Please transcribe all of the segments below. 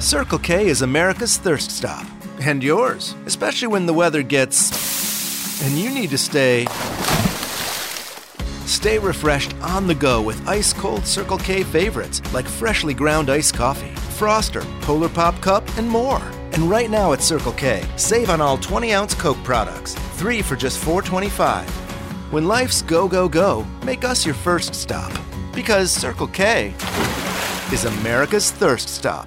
Circle K is America's thirst stop. And yours, especially when the weather gets. and you need to stay. Stay refreshed on the go with ice cold Circle K favorites like freshly ground iced coffee, Froster, Polar Pop Cup, and more. And right now at Circle K, save on all 20 ounce Coke products, three for just $4.25. When life's go, go, go, make us your first stop. Because Circle K is America's thirst stop.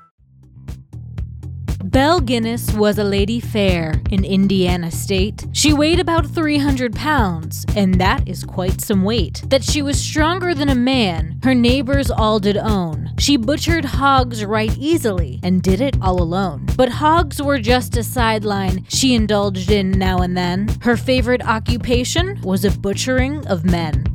Belle Gunness was a lady fair in Indiana state. She weighed about 300 pounds, and that is quite some weight. That she was stronger than a man, her neighbors all did own. She butchered hogs right easily, and did it all alone. But hogs were just a sideline she indulged in now and then. Her favorite occupation was a butchering of men.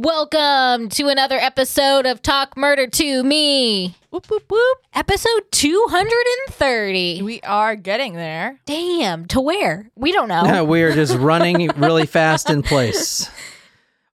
Welcome to another episode of Talk Murder to Me. Whoop, whoop, whoop. Episode 230. We are getting there. Damn, to where? We don't know. Yeah, we are just running really fast in place.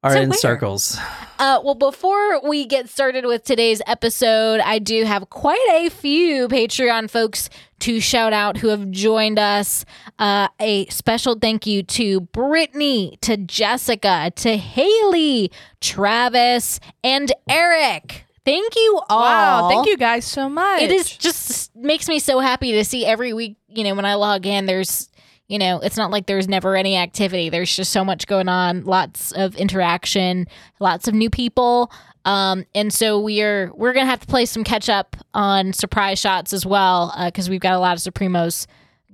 Are So in where? circles. Uh, well, before we get started with today's episode, I do have quite a few Patreon folks to shout out who have joined us. Uh, a special thank you to Brittany, to Jessica, to Haley, Travis, and Eric. Thank you all. Wow, thank you guys so much. It is just makes me so happy to see every week, you know, when I log in, there's, you know, it's not like there's never any activity. There's just so much going on, lots of interaction, lots of new people. Um, and so we are we're gonna have to play some catch up on surprise shots as well because we've got a lot of Supremos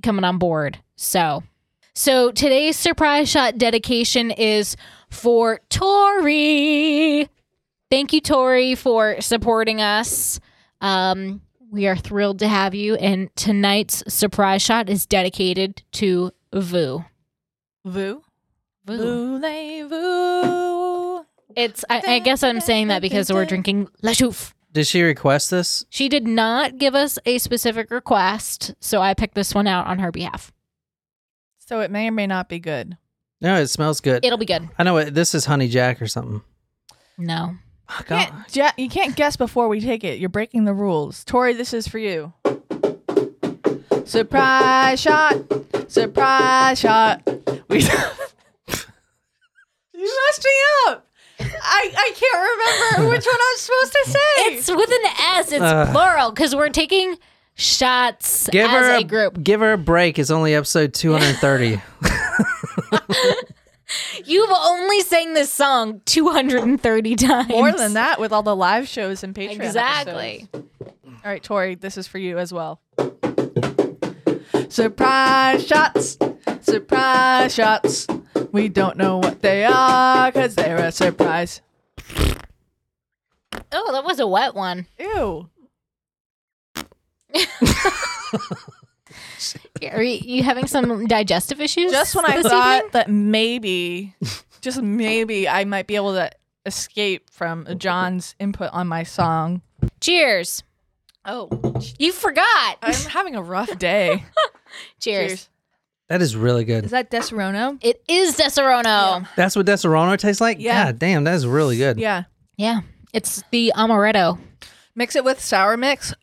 coming on board. So, so today's surprise shot dedication is for Tori. Thank you, Tori, for supporting us. Um, we are thrilled to have you, and tonight's surprise shot is dedicated to Vu. Vu. Vu. Voulez-vous. It's. I, I guess I'm saying that because we're drinking La Chouffe. Did she request this? She did not give us a specific request, so I picked this one out on her behalf. So it may or may not be good. No, it smells good. It'll be good. I know it. This is Honey Jack or something. No. You can't, ja- you can't guess before we take it. You're breaking the rules. Tori, this is for you. Surprise shot. Surprise shot. We You messed me up. I, I can't remember which one I was supposed to say. It's with an S. It's plural because we're taking shots Give as her a group. Give her a break. It's only episode 230. You've only sang this song 230 times. More than that with all the live shows and Patreon. Exactly. episodes. All right, Tori, this is for you as well. Surprise shots. Surprise shots. We don't know what they are because they're a surprise. Oh, that was a wet one. Ew. Are you, you having some digestive issues? Just when I this thought evening? that maybe, just maybe, I might be able to escape from John's input on my song. Cheers. Oh, You forgot. I'm having a rough day. Cheers. that is really good. Is that Disaronno? It is Disaronno. That's what Disaronno tastes like? Yeah. God damn, that is really good. Yeah. Yeah. It's the amaretto. Mix it with sour mix.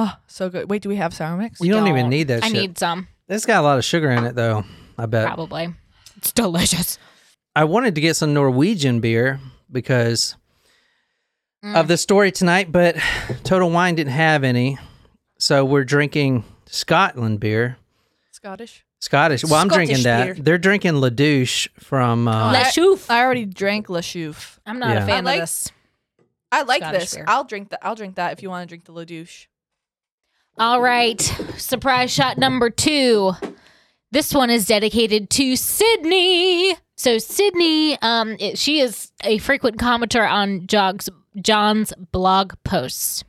Oh, so good. Wait, do we have sour mix? You don't, even need that I shit. need some, It's got a lot of sugar in it, though. I bet. probably. It's delicious. I wanted to get some Norwegian beer because Mm. of the story tonight, but Total Wine didn't have any. So we're drinking Scotland beer. Scottish. Scottish. Well, I'm Scottish drinking that. beer. They're drinking La Douche from. Uh, La I- Chouffe. I already drank La Chouffe. I'm not Yeah. a fan I like- of this. I like Scottish this. beer. I'll drink that. I'll drink that if you want to drink the La Douche. All right. Surprise shot number two. This one is dedicated to Sydney. So Sydney, um, it- she is a frequent commenter on Jog's, John's blog posts.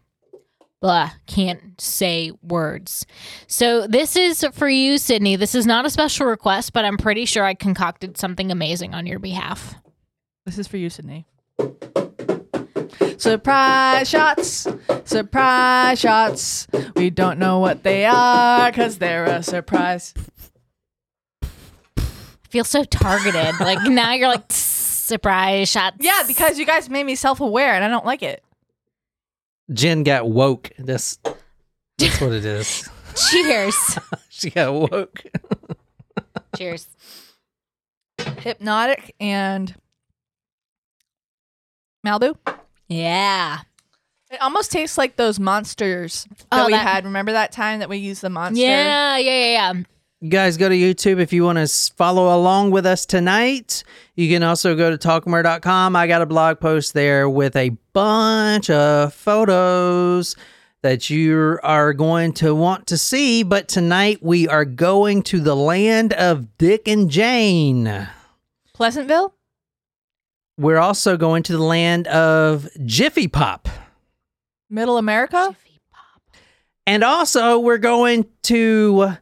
Blah, can't say words. So this is for you, Sydney. This is not a special request, but I'm pretty sure I concocted something amazing on your behalf. This is for you, Sydney. Surprise shots, surprise shots. We don't know what they are because they're a surprise. feel so targeted. like now you're like surprise shots. Yeah, because you guys made me self aware and I don't like it. Jen got woke. That's that's what it is. cheers. she got woke. cheers. Hypnotic and Malibu. Yeah. It almost tastes like those monsters that Oh, we that- had. Remember that time that we used the monster? Yeah, yeah, yeah, yeah. You guys go to YouTube if you want to follow along with us tonight. You can also go to talkmurder.com. I got a blog post there with a bunch of photos that you are going to want to see. But tonight we are going to the land of Dick and Jane. Pleasantville? We're also going to the land of Jiffy Pop. Middle America? And also, we're going to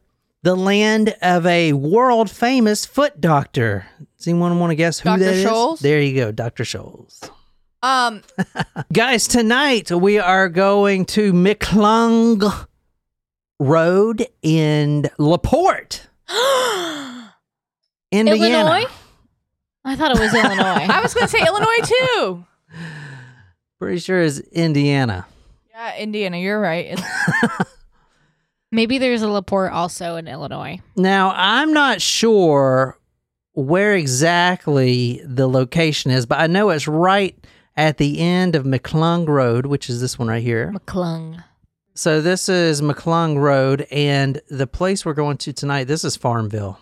the land of a world famous foot doctor. Does anyone want to guess who Dr. that is? Scholl's? There you go, Dr. Scholl's. Um, Guys, tonight we are going to McClung Road in LaPorte, Indiana. Illinois? I thought it was Illinois. I was going to say Illinois too. Pretty sure it's Indiana. Yeah, Indiana, you're right. Maybe there's a Laporte also in Illinois. Now, I'm not sure where exactly the location is, but I know it's right at the end of McClung Road, which is this one right here. McClung. So this is McClung Road, and the place we're going to tonight, this is Farmville.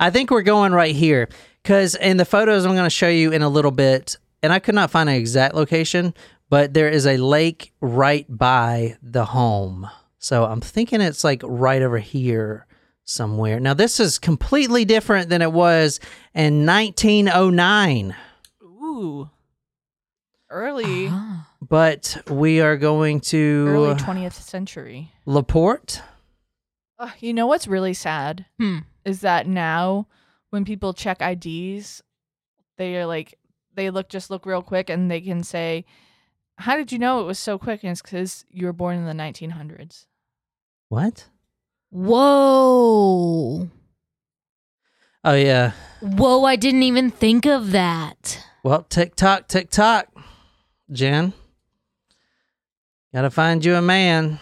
I think we're going right here because in the photos I'm going to show you in a little bit, and I could not find an exact location, but there is a lake right by the home. So I'm thinking it's like right over here somewhere. Now this is completely different than it was in 1909, Ooh. Early, Ah. but we are going to early 20th century. Laporte. Ugh, you know what's really sad Hmm. Is that now when people check IDs, they are like they look just look real quick and they can say, "How did you know it was so quick?" And it's because you were born in the 1900s. What? Whoa. Oh yeah. Whoa, I didn't even think of that. Well, tick tock, tick tock, Jen. Gotta find you a man.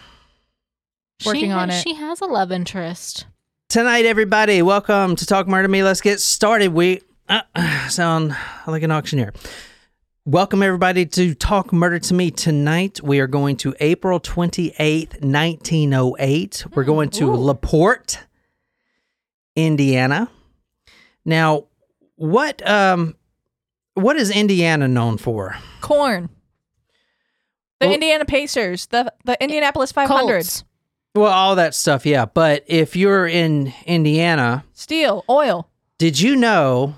Working she on it. She has a love interest. Tonight, everybody, welcome to Talk Murder Me. Let's get started. We uh, sound like an auctioneer. Welcome, everybody, to Talk Murder to Me. Tonight, we are going to April 28th, 1908. We're going to LaPorte, Indiana. Now, what um, what is Indiana known for? Corn. The Well- Indiana Pacers, the the Indianapolis 500s, Colts. Well, all that stuff, yeah. But if you're in Indiana, steel, oil. did you know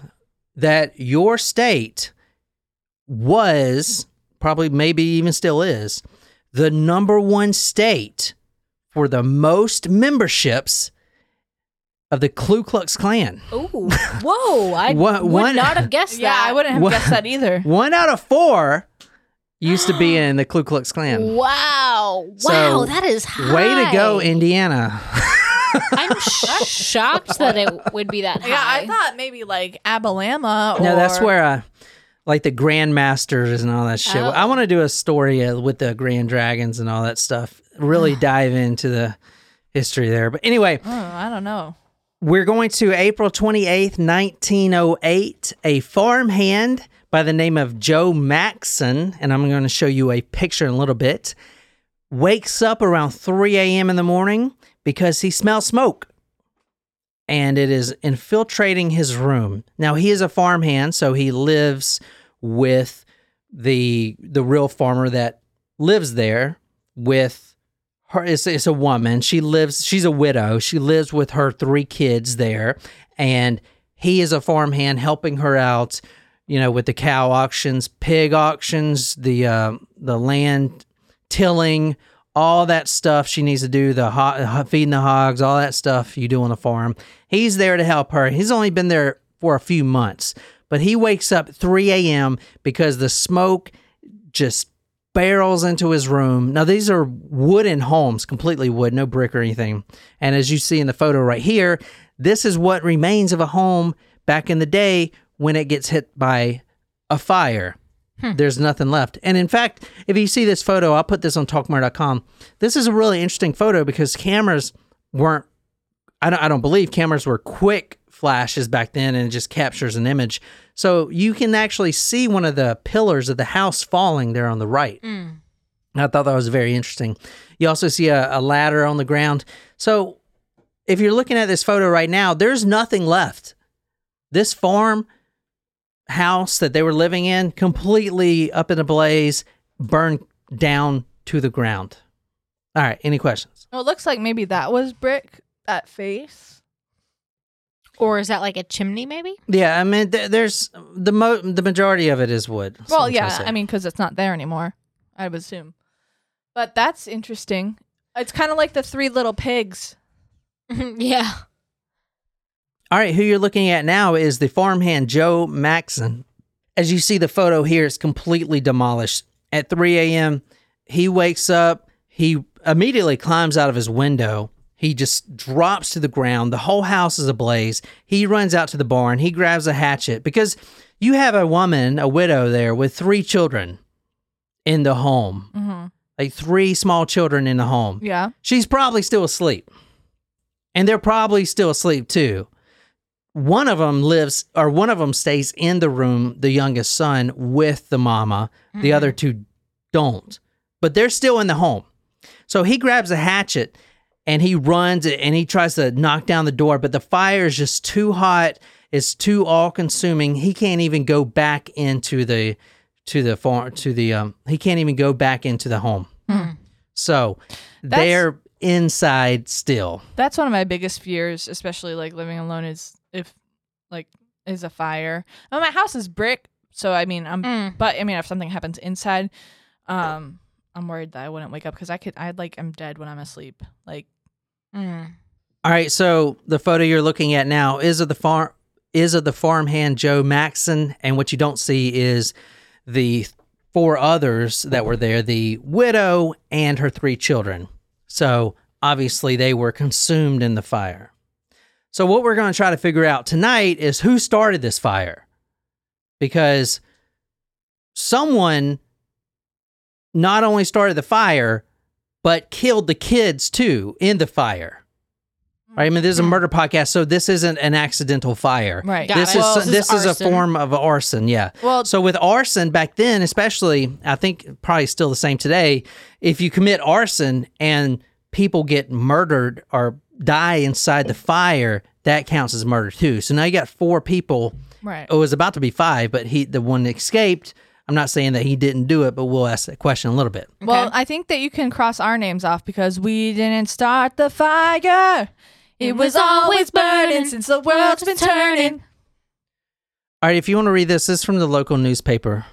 that your state was probably, maybe even still is, the number one state for the most memberships of the Ku Klux Klan? Ooh. Whoa. I What- would what- not have guessed Yeah, that. I wouldn't have What- guessed that either. One out of four used to be in the Ku Klux Klan. Wow. So, wow, that is high. Way to go, Indiana. I'm sh- shocked that it would be that high. Yeah, I thought maybe like Abilama. Or, No, that's where uh, like the Grandmasters and all that shit. Oh. I want to do a story uh, with the Grand Dragons and all that stuff. Really dive into the history there. But anyway, Oh, I don't know. we're going to April 28th, 1908. A farmhand by the name of Joe Maxson, and I'm going to show you a picture in a little bit, wakes up around 3 a.m. in the morning because he smells smoke and it is infiltrating his room. Now he is a farmhand, so he lives with the the real farmer that lives there with her is is a woman. She lives. She's a widow. She lives with her three kids there, and he is a farmhand helping her out. You know, with the cow auctions, pig auctions, the uh, the land tilling, all that stuff she needs to do, the ho- feeding the hogs, all that stuff you do on the farm. He's there to help her. He's only been there for a few months, but he wakes up 3 a.m. because the smoke just barrels into his room. Now, these are wooden homes, completely wood, no brick or anything. And as you see in the photo right here, this is what remains of a home back in the day when it gets hit by a fire. Hmm. There's nothing left. And in fact, if you see this photo, I'll put this on talkmurder.com. This is a really interesting photo because cameras weren't, I don't, I don't believe cameras were quick flashes back then and it just captures an image. So you can actually see one of the pillars of the house falling there on the right. Hmm. I thought that was very interesting. You also see a, a ladder on the ground. So if you're looking at this photo right now, there's nothing left. This farm house that they were living in completely up in a blaze, burned down to the ground. All right, any questions? Well, it looks like maybe that was brick, that face. Or is that like a chimney, maybe? Yeah, I mean, th- there's the mo- the majority of it is wood. Well, I'm trying to yeah, say. I mean, because it's not there anymore, I would assume. But that's interesting. It's kind of like the three little pigs. yeah. All right, who you're looking at now is the farmhand Joe Maxson. As you see the photo here, it's completely demolished. At 3 a.m., he wakes up, he immediately climbs out of his window. He just drops to the ground. The whole house is ablaze. He runs out to the barn. He grabs a hatchet because you have a woman, a widow there with three children in the home. Mm-hmm. Like three small children in the home Yeah. she's probably still asleep. And they're probably still asleep too. One of them lives, or one of them stays in the room, the youngest son, with the mama. The other two don't, but they're still in the home. So he grabs a hatchet and he runs and he tries to knock down the door, but the fire is just too hot. It's too all consuming. He can't even go back into the to the farm to the um he can't even go back into the home. So That's- they're inside still. That's one of my biggest fears, especially like living alone, is if like is a fire. Oh, my house is brick, so I mean, I'm. Mm. But I mean, if something happens inside, um, I'm worried that I wouldn't wake up because I could. I'd like I'm dead when I'm asleep. Like Mm. All right, so the photo you're looking at now is of the farm is of the farmhand Joe Maxson, and what you don't see is the four others that were there, the widow and her three children. So obviously they were consumed in the fire. So what we're going to try to figure out tonight is who started this fire. Because someone not only started the fire, but killed the kids too in the fire. Right? I mean, this is a mm-hmm. murder podcast, so this isn't an accidental fire. Right. Got This it. is Well, this, this is is a form of arson. Yeah. Well- so with arson back then, especially, I think probably still the same today. If you commit arson and people get murdered or die inside the fire, that counts as murder too. So now you got four people. right. Oh, it was about to be five, but he the one escaped. I'm not saying that he didn't do it, but we'll ask that question a little bit. Well, I think that you can cross our names off because we didn't start the fire. It was always burning since the world's been turning. All right, if you want to read this, this is from the local newspaper.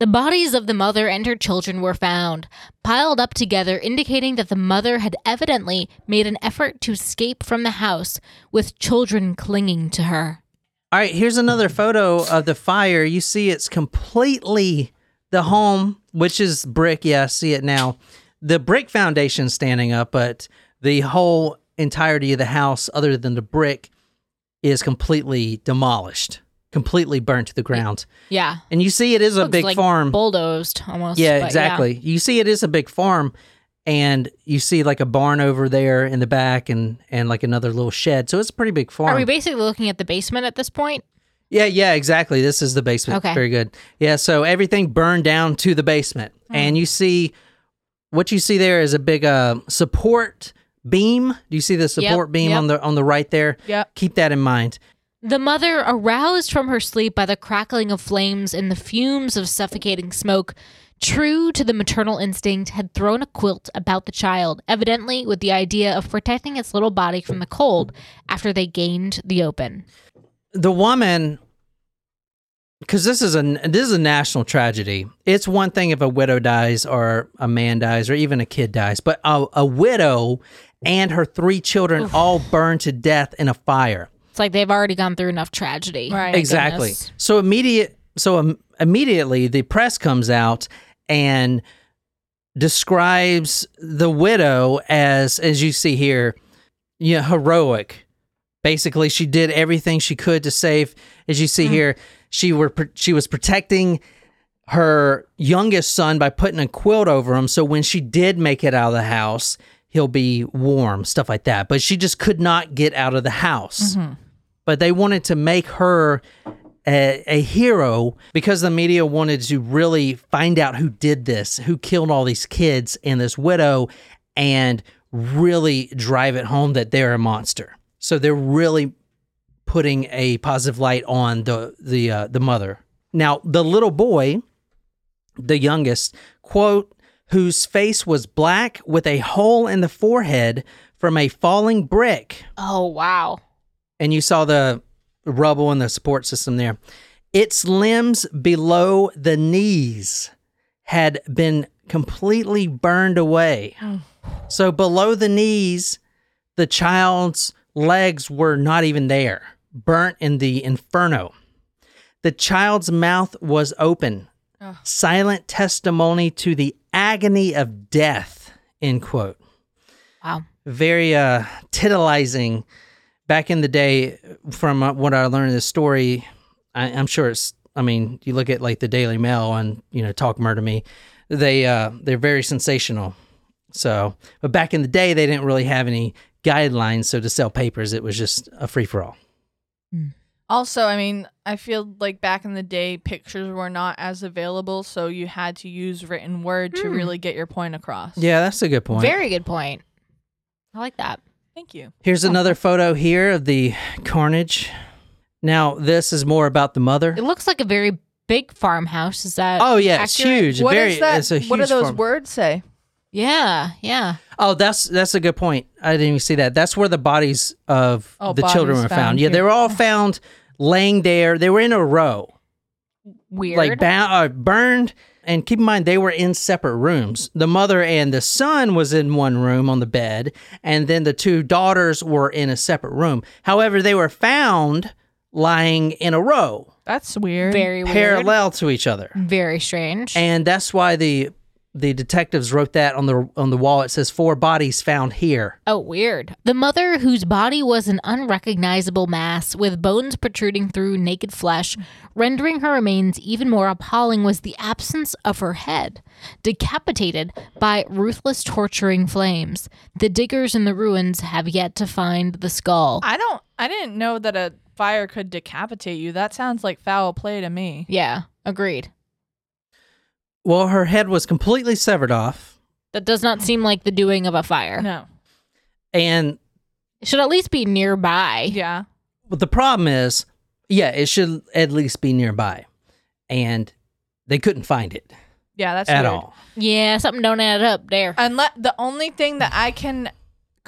The bodies of the mother and her children were found, piled up together, indicating that the mother had evidently made an effort to escape from the house, with children clinging to her. All right, here's another photo of the fire. You see it's completely the home, which is brick. Yeah, I see it now. The brick foundation standing up, but the whole entirety of the house, other than the brick, is completely demolished, completely burnt to the ground. Yeah. And you see it is a Looks big like farm. Bulldozed almost. Yeah, exactly. You see, it is a big farm, and you see like a barn over there in the back, and and like another little shed. So it's a pretty big farm. Are we basically looking at the basement at this point? yeah, yeah, exactly. This is the basement. Okay. very good. Yeah, so everything burned down to the basement, and you see what you see there is a big uh, support beam. Do you see the support beam yep. on the on the right there? Yeah. Keep that in mind. The mother, aroused from her sleep by the crackling of flames and the fumes of suffocating smoke, true to the maternal instinct, had thrown a quilt about the child, evidently with the idea of protecting its little body from the cold after they gained the open. the woman because this is a this is a national tragedy. It's one thing if a widow dies or a man dies or even a kid dies, but a, a widow and her three children all burned to death in a fire. It's like they've already gone through enough tragedy. Right. Exactly. goodness. So immediate so um, immediately the press comes out and describes the widow as as you see here, yeah, heroic. Basically, she did everything she could to save as you see here, she were she was protecting her youngest son by putting a quilt over him so when she did make it out of the house, he'll be warm, stuff like that. But she just could not get out of the house. But they wanted to make her a, a hero because the media wanted to really find out who did this, who killed all these kids and this widow, and really drive it home that they're a monster. So they're really putting a positive light on the the uh, the mother. Now the little boy, the youngest, quote, whose face was black with a hole in the forehead from a falling brick Oh wow. And you saw the rubble and the support system there. Its limbs below the knees had been completely burned away. So below the knees, the child's legs were not even there, burnt in the inferno. The child's mouth was open, silent testimony to the agony of death, end quote Wow. very uh, titillizing back in the day from uh, what I learned in this story. I, I'm sure it's, I mean, you look at like the Daily Mail and, you know, Talk Murder Me, they, uh, they're very sensational. So, but back in the day, they didn't really have any guidelines. So to sell papers, it was just a free for all. Also, I mean, I feel like back in the day, pictures were not as available, so you had to use written word to really get your point across. Yeah, that's a good point. Very good point. I like that. Thank you. Here's another photo here of the carnage. Now, this is more about the mother. It looks like a very big farmhouse. Is that? Oh yeah, it's huge. What very, is that? It's a huge what do those farm. words say? Yeah, yeah. Oh, that's that's a good point. I didn't even see that. That's where the bodies of Oh, the children were found. found Yeah, they were all found laying there. They were in a row, Weird. like ba- uh, burned. And keep in mind, they were in separate rooms. The mother and the son was in one room on the bed, and then the two daughters were in a separate room. However, they were found lying in a row, That's weird. Very weird. parallel to each other. Very strange. and that's why the the detectives wrote that on the on the wall. It says four bodies found here. Oh, weird. The mother, whose body was an unrecognizable mass with bones protruding through naked flesh, rendering her remains even more appalling, was the absence of her head, decapitated by ruthless torturing flames. The diggers in the ruins have yet to find the skull. I don't. I didn't know that a fire could decapitate you. That sounds like foul play to me. yeah, agreed. Well, her head was completely severed off, That does not seem like the doing of a fire. No. and It should at least be nearby. Yeah. but the problem is, yeah, it should at least be nearby, and they couldn't find it Yeah. That's at weird. all. Yeah, something don't add up there. Unless the only thing that I can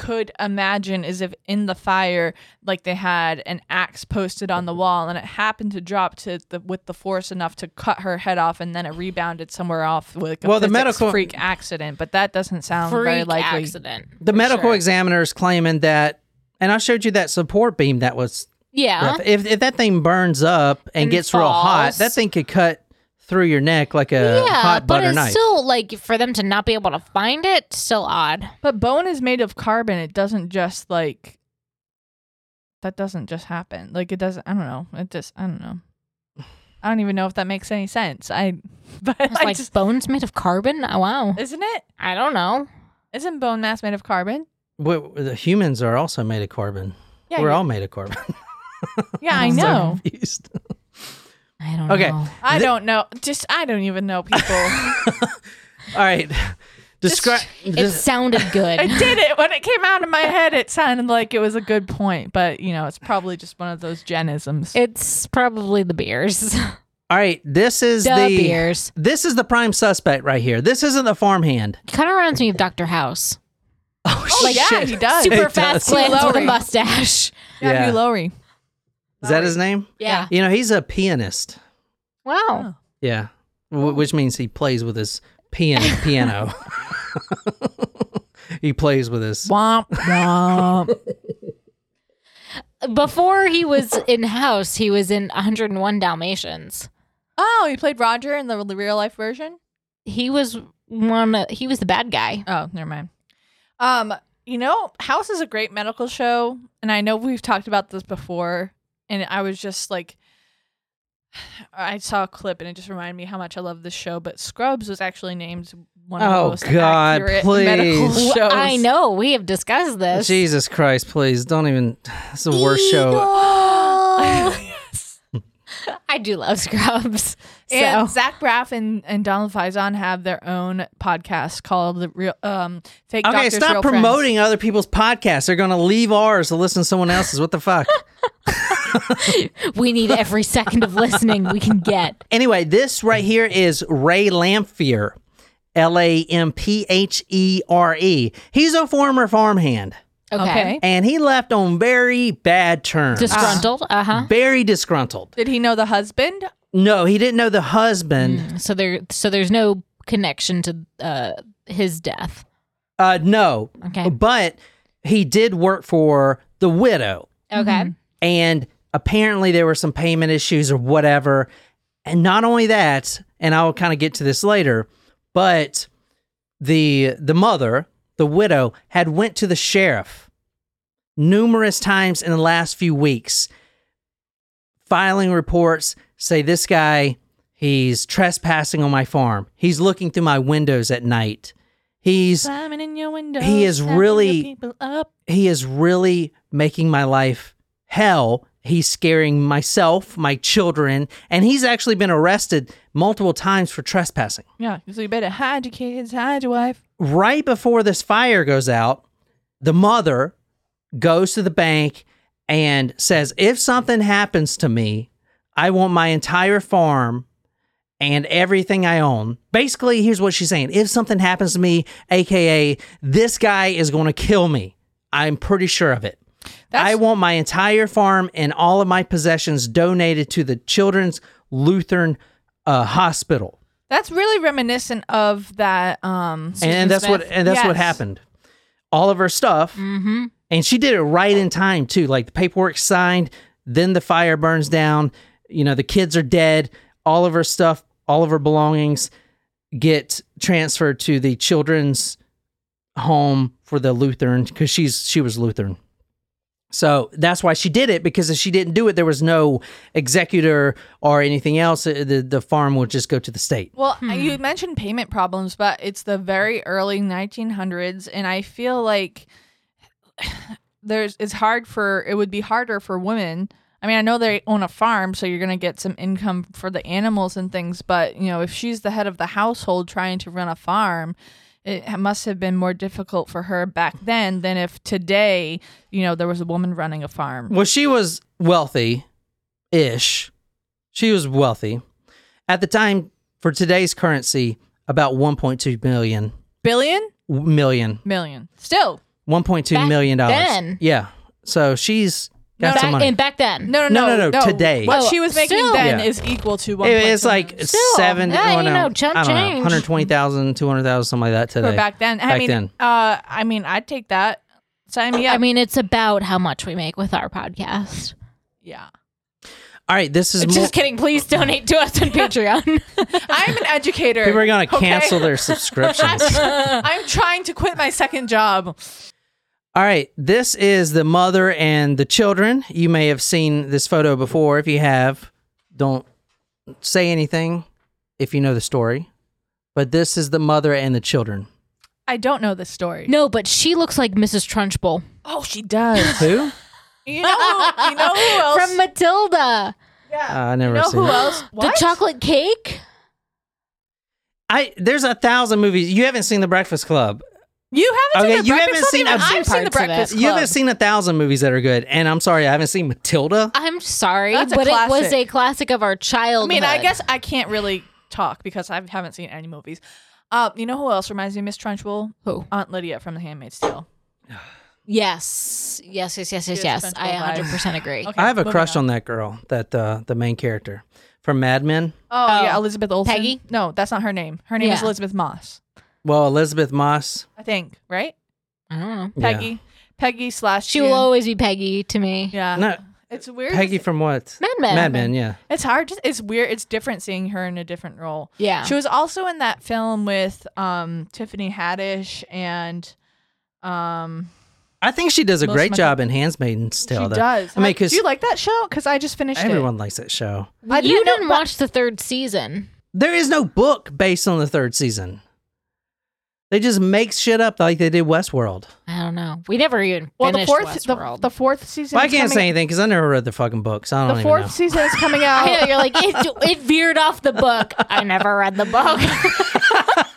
could imagine is if in the fire, like they had an axe posted on the wall and it happened to drop to the with the force enough to cut her head off, and then it rebounded somewhere off with a Well, the medical- freak accident. But that doesn't sound very Freak likely. accident. The medical sure. examiner is claiming that, and I showed you that support beam that was. Yeah. If if that thing burns up and, And gets real hot, that thing could cut through your neck like a yeah, hot but butter it's knife. still like for them to not be able to find it, still odd. But bone is made of carbon. It doesn't just like that doesn't just happen. Like it doesn't I don't know. It just I don't know. I don't even know if that makes any sense. I but It's I like just bones made of carbon. Oh, wow. isn't it? I don't know. Isn't bone mass made of carbon? We- the humans are also made of carbon. Yeah, We're you're- all made of carbon. Yeah, I I'm so know. Confused. I don't Okay. know. I Th- don't know. Just I don't even know people. All right. Describe. It sounded good. I did it when it came out of my head. It sounded like it was a good point, but you know, it's probably just one of those genisms. it's probably the beers. All right, this is The the beers. This is the prime suspect right here. This isn't the farmhand. Kind of reminds me of Dr. House. Oh, Oh, yeah, he does. Super It fast does. glance with a mustache. Yeah, Yeah. Hugh Laurie. Is that his name? Yeah. You know, he's a pianist. Wow. Yeah, w- which means he plays with his piano. piano. he plays with his. Womp womp. Before he was in House, he was in 101 Dalmatians. oh, he played Roger in the, the real life version. He was one. of- He was the bad guy. Oh, never mind. Um, you know, House is a great medical show, and I know we've talked about this before, and I was just like, I saw a clip, and it just reminded me how much I love this show. But Scrubs was actually named one of the Oh, most God, accurate medical shows. I know. We have discussed this. Jesus Christ! Please don't even. It's the worst show. I do love Scrubs. So And Zach Braff and, and Donald Faison have their own podcast called the real um fake Okay, doctors stop real promoting other people's podcasts. They're going to leave ours to listen to someone else's. What the fuck? we need every second of listening we can get. Anyway, this right here is Ray Lamphere. L A M P H E R E. He's a former farmhand Okay. Okay. and he left on very bad terms. Disgruntled. Uh huh. Very disgruntled. Did he know the husband? No, he didn't know the husband. So there. So there's no connection to uh, his death. Uh, no, Okay. but he did work for the widow. Okay. and apparently there were some payment issues or whatever. And not only that, and I'll kind of get to this later, but the the mother, the widow, had went to the sheriff numerous times in the last few weeks, filing reports, say this guy, he's trespassing on my farm. He's looking through my windows at night. He's Simon in your window. He is really- he is really making my life hell. He's scaring myself, my children, and he's actually been arrested multiple times for trespassing. Yeah, so you better hide your kids, hide your wife. Right before this fire goes out, the mother goes to the bank and says, If something happens to me, I want my entire farm and everything I own. Basically, here's what she's saying If something happens to me, AKA, this guy is going to kill me. I'm pretty sure of it. That's- I want my entire farm and all of my possessions donated to the Children's Lutheran uh, Hospital. That's really reminiscent of that. Um, and, and that's what and that's what happened. All of her stuff, Mm-hmm. and she did it right in time too. Like the paperwork signed, then the fire burns down. You know the kids are dead. All of her stuff, all of her belongings, get transferred to the children's home for the Lutheran because she's she was Lutheran. So that's why she did it because if she didn't do it, there was no executor or anything else. Uh, The the farm would just go to the state. Well, you mentioned payment problems, but it's the very early 1900s, and I feel like there's it's hard for it would be harder for women. I mean, I know they own a farm, so you're gonna get some income for the animals and things, but you know, if she's the head of the household trying to run a farm. It must have been more difficult for her back then than if today, you know, there was a woman running a farm. Well, she was wealthy ish. She was wealthy. At the time, for today's currency, about 1.2 million. Billion? Million. Million. Still. 1.2 million dollars. then? Yeah. So she's got Back, some money. and back then. No, no, No, no, no, no, today. What Oh, she was making still. then Yeah. is equal to one. It- it's like Still. seven, Yeah, oh, you no, know, chump I don't know, change. 120,000, 200,000, something like that today. for back then. I Back mean, then. uh, I mean, I'd take that. Sign me up. I mean, it's about how much we make with our podcast. yeah. All right, this is more. Just kidding. Please donate to us on Patreon. I'm an educator. People are going to okay? cancel their subscriptions. I'm trying to quit my second job. All right, this is the mother and the children. You may have seen this photo before. If you have, don't say anything if you know the story. But this is the mother and the children. I don't know the story. no, but she looks like Mrs. Trunchbull Oh, she does. Who? you know who? You know who else? from Matilda. yeah. Uh, I never you know seen who it. else? What? The chocolate cake. I there's a thousand movies. You haven't seen The Breakfast Club. You haven't Okay, seen the you Breakfast haven't seen- I've I've seen seen the parts of it. Breakfast Club. You haven't seen a thousand movies that are good, and I'm sorry, I haven't seen Matilda. I'm sorry, That's a but it was classic. a classic of our childhood. I mean, I guess I can't really talk because I haven't seen any movies. Uh, you know who else reminds me of Miss Trunchbull? Who? Aunt Lydia from The Handmaid's Tale. Yes, yes, yes, yes, yes, Yes, yes. I Bull 100 vibes. percent agree. Okay, I have a moving crush on that girl, that uh, the main character from Mad Men. Oh, Oh. yeah, Elizabeth Olsen. Peggy? No, that's not her name. Her name is Yeah. Elisabeth Moss. Well, Elisabeth Moss. I think, right? I don't know. Yeah. Peggy. Peggy slash. She will June. always be Peggy to me. Yeah. No, It's weird. Peggy from what? Mad Men. Mad Men. Yeah. It's hard. To, it's weird. It's different seeing her in a different role. Yeah. She was also in that film with um, Tiffany Haddish and um, I think she does a great job my- in Handmaid's Tale. she though. does. I mean, because do you like that show? Because I just finished everyone it. likes that show. I you didn't know- didn't but- watch the third season. There is no book based on the third season. They just make shit up like they did Westworld. I don't know. We never even Well, the finished fourth, the, Westworld. the fourth season. Well, I is can't coming- say anything because I never read the fucking book, so I don't know. The even fourth know. season is coming out. I know you're like it, it veered off the book. I never read the book.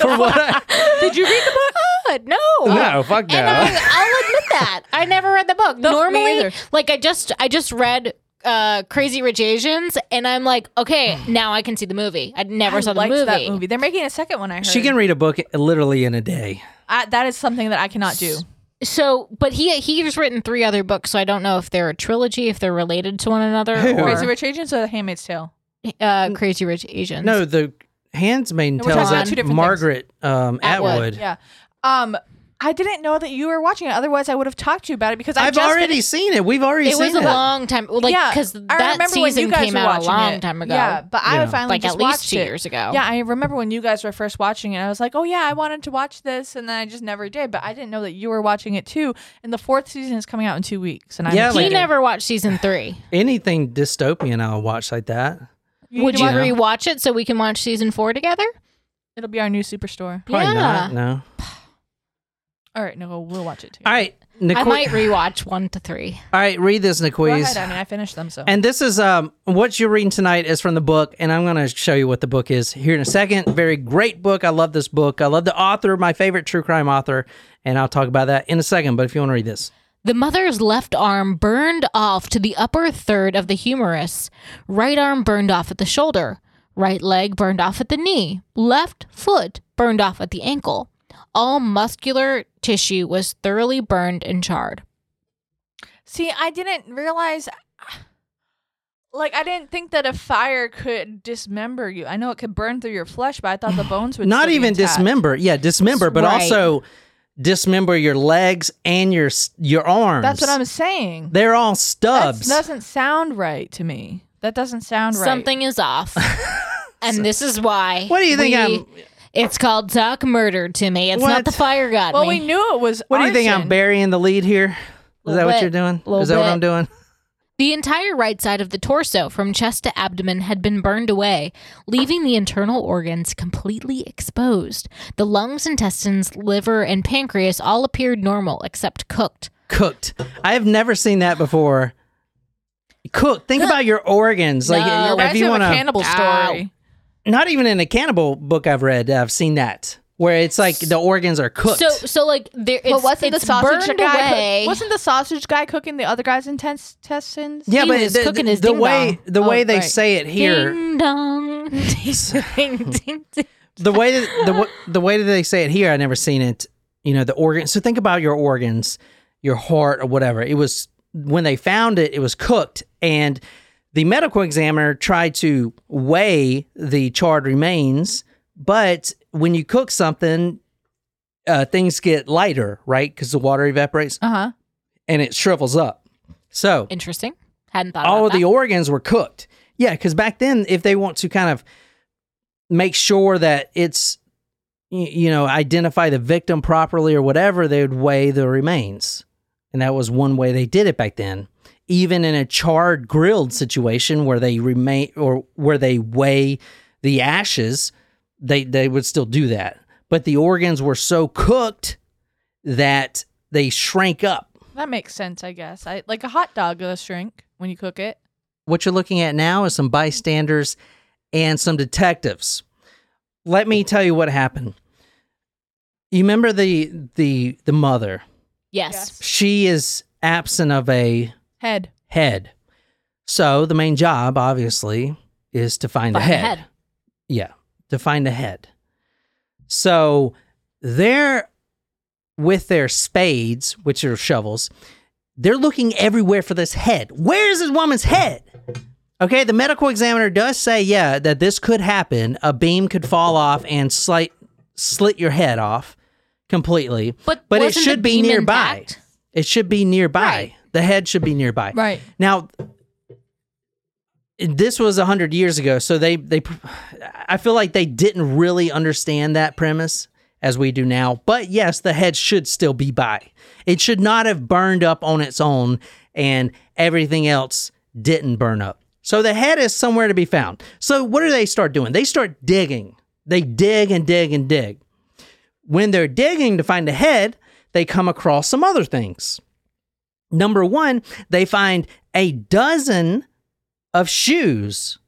For what? I, Did you read the book? Uh, no. no, fuck no. And I, I'll admit that I never read the book. No, me Normally, either. like I just I just read uh Crazy Rich Asians, and I'm like, okay, now I can see the movie. I never I saw the liked movie. that movie. They're making a second one. I heard. she can read a book literally in a day. I, that is something that I cannot do. So, but he he's written three other books, so I don't know if they're a trilogy, if they're related to one another, Who? or Crazy Rich Asians or The Handmaid's Tale? uh, Crazy Rich Asians. No, the Handmaiden we're tells talking about that two different Margaret um, Atwood. Atwood. Yeah. Um, I didn't know that you were watching it. Otherwise, I would have talked to you about it because I I've just already finished- seen it. We've already seen it seen was a it. long time, like yeah, because I that remember when season you guys came were out a watching long it. time ago. Yeah, but I Yeah. finally like just at least watched two it. years ago. Yeah, I remember when you guys were first watching it. I was like, "Oh yeah, I wanted to watch this," and then I just never did. But I didn't know that you were watching it too. And the fourth season is coming out in two weeks. And I'm Yeah, he like- never watched season three. Anything dystopian, I'll watch like that. You Would you to watch- rewatch it so we can watch season four together? It'll be our new superstore. Probably yeah, not. No. All right, Nicole, we'll watch it too. All right, Niqu- I might rewatch one to three. All right, read this, Go Niquiz. ahead. I mean, I finished them, so. And this is um what you're reading tonight is from the book, and I'm going to show you what the book is here in a second. Very great book. I love this book. I love the author, my favorite true crime author, and I'll talk about that in a second. But if you want to read this, The mother's left arm burned off to the upper third of the humerus. Right arm burned off at the shoulder. Right leg burned off at the knee. Left foot burned off at the ankle. All muscular tissue was thoroughly burned and charred. See, I didn't realize. Like, I didn't think that a fire could dismember you. I know it could burn through your flesh, but I thought the bones would not even intact. dismember, yeah, dismember, but Right. also dismember your legs and your your arms. That's what I'm saying. They're all That stubs. doesn't sound right to me. That doesn't sound right. Something is off. and this is why. What do you think we- I'm- It's called Doc murdered to me. It's What? not the fire got Well, me. we knew it was. what do you think I'm arson. burying the lead here? Is Little that what bit. you're doing? Little Is that what bit. I'm doing? The entire right side of the torso, from chest to abdomen, had been burned away, leaving the internal organs completely exposed. The lungs, intestines, liver, and pancreas all appeared normal except cooked. Cooked. I have never seen that before. Cooked. Think about your organs. Like No. if Reminds you me of want a to cannibal Ow. story. Not even in a cannibal book I've read, I've seen that where it's like the organs are cooked. So, so like there, it's, But wasn't the sausage guy? away. Cook- wasn't the sausage guy cooking the other guy's intest- intestines? yeah, he but was the, cooking the, his the way dong. the Oh, way they right. say it here, Ding dong. Ding, ding, ding. the way that, the the way that they say it here, I never seen it. You know, the organ. So think about your organs, your heart or whatever. It was when they found it, it was cooked, and the medical examiner tried to weigh the charred remains. But when you cook something, uh, things get lighter, right? Because the water evaporates Uh huh. and it shrivels up. So Interesting. Hadn't thought all of the organs were cooked. Yeah, because back then, if they want to kind of make sure that it's, you know, identify the victim properly or whatever, they would weigh the remains. And that was one way they did it back then. Even in a charred grilled situation where they remain or where they weigh the ashes, they, they would still do that. But the organs were so cooked that they shrank up. That makes sense, I guess. I like a hot dog will shrink when you cook it. What you're looking at now is some bystanders and some detectives. Let me tell you what happened. You remember the the the mother? Yes. Yes. She is absent of a Head. head. So the main job, obviously, is to find, Find the head. head. Yeah, to find a head. So they're with their spades, which are shovels, they're looking everywhere for this head. Where is this woman's head? Okay, the medical examiner does say, yeah, that this could happen. A beam could fall off and slight, slit your head off completely. But but it should be nearby. intact? It should be nearby. Right. The head should be nearby. Right. Now, this was a hundred years ago, so they they, I feel like they didn't really understand that premise as we do now. But yes, the head should still be by. It should not have burned up on its own, and everything else didn't burn up. So the head is somewhere to be found. So what do they start doing? They start digging. They dig and dig and dig. When they're digging to find the head, they come across some other things. Number one, they find a dozen of shoes,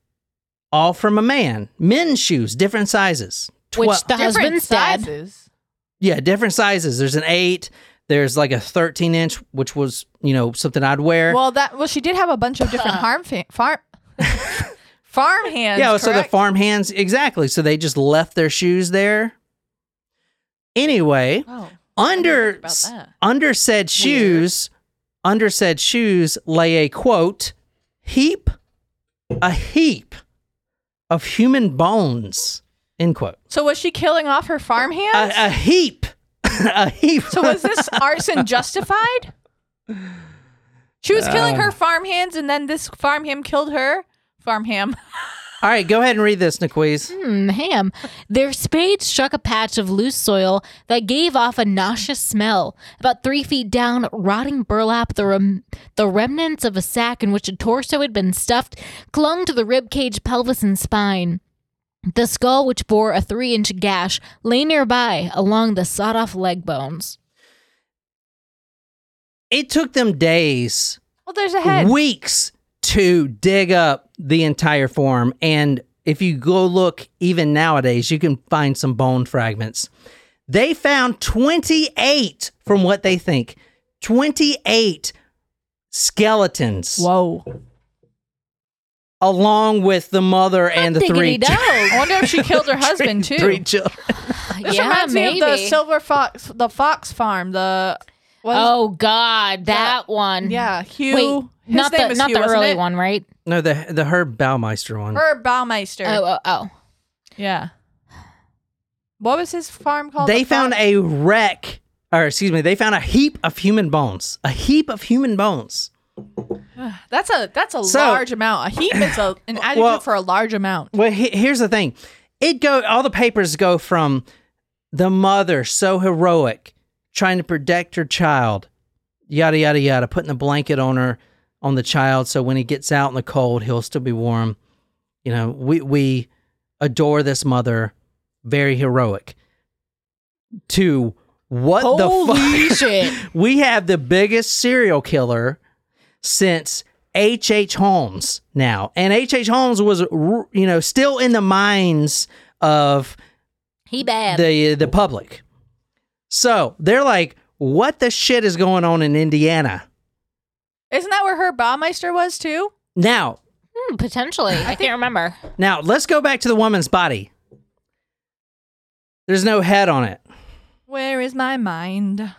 all from a man. Men's shoes, different sizes. Which the Different husband's dad. sizes. yeah, different sizes. There's an eight. There's like a 13 inch, which was you know something I'd wear. Well, that well, she did have a bunch of different harm fa- farm farm hands. yeah, so the farm hands exactly. So they just left their shoes there. Anyway, Oh, under think about that. under said shoes, under said shoes lay a quote heap, a heap of human bones. End quote. so was she killing off her farm hands? A, a heap, a heap. so was this arson justified? She was killing Uh. her farm hands, and then this farm ham killed her. Farm ham. All right, go ahead and read this, Niquiz. Hmm, ham. Their spades struck a patch of loose soil that gave off a nauseous smell. About three feet down, rotting burlap, the, rem- the remnants of a sack in which a torso had been stuffed, clung to the rib cage, pelvis, and spine. The skull, which bore a three inch gash, lay nearby along the sawed off leg bones. It took them days, Well, there's a head. weeks to dig up the entire form. And if you go look even nowadays, you can find some bone fragments. They found 28 from what they think 28 skeletons Whoa. along with the mother and the three Diggity I wonder if she killed her husband too. three children. This yeah, reminds maybe. me of the silver fox, the fox farm. The what is- oh God, that, one. yeah, Hugh. Wait, his not name the is not Hugh, the wasn't early it? one, right? No, the the Herb Baumeister one. Herb Baumeister. Oh, oh, oh. Yeah. What was his farm called? they The farm- found a wreck, or excuse me, they found a heap of human bones. A heap of human bones. That's a that's a So- large amount. A heap is a, an adjective Well- for a large amount. Well, he- here's the thing. It go all the papers go from the mother so heroic, trying to protect her child, yada yada yada, putting a blanket on her on the child so when he gets out in the cold, he'll still be warm. You know, we we adore this mother, very heroic. To what the fuck? shit. we have the biggest serial killer since H.H. H. Holmes now. And H.H. H. Holmes was, you know, still in the minds of He bad. the the public. So they're like, what the shit is going on in Indiana? Isn't that where her Baumeister was too? Now, Hmm, potentially. I can't remember. now let's go back to the woman's body. There's no head on it. Where is my mind?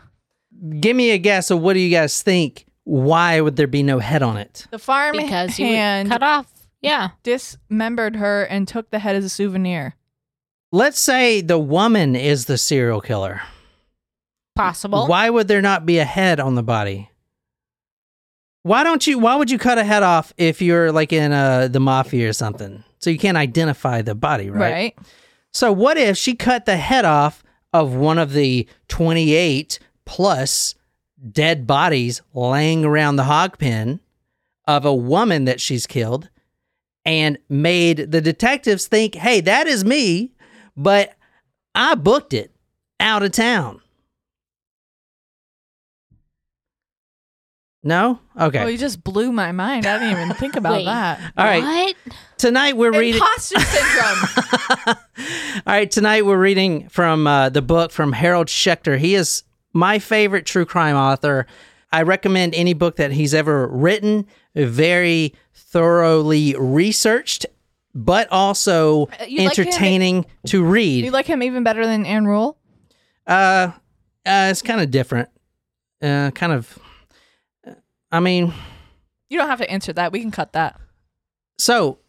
Give me a guess of what do you guys think? Why would there be no head on it? The farm Because you hand cut off. Yeah. dismembered her and took the head as a souvenir. Let's say the woman is the serial killer. Possible. Why would there not be a head on the body? Why don't you? Why would you cut a head off if you're like in uh, the mafia or something? So you can't identify the body, right? Right. So what if she cut the head off of one of the 28 plus dead bodies laying around the hog pen of a woman that she's killed and made the detectives think, "Hey, that is me, but I booked it out of town." No? Okay. Oh, you just blew my mind. I didn't even think about Wait. that. All right. What? Tonight we're reading Imposter syndrome. All right, tonight we're reading from uh, the book from Harold Schechter. He is my favorite true crime author. I recommend any book that he's ever written, very thoroughly researched, but also Uh, you like him- entertaining to read. you like him even better than Ann Rule? uh, uh, it's kind of different. Uh, kind of. I mean, You don't have to answer that. We can cut that. so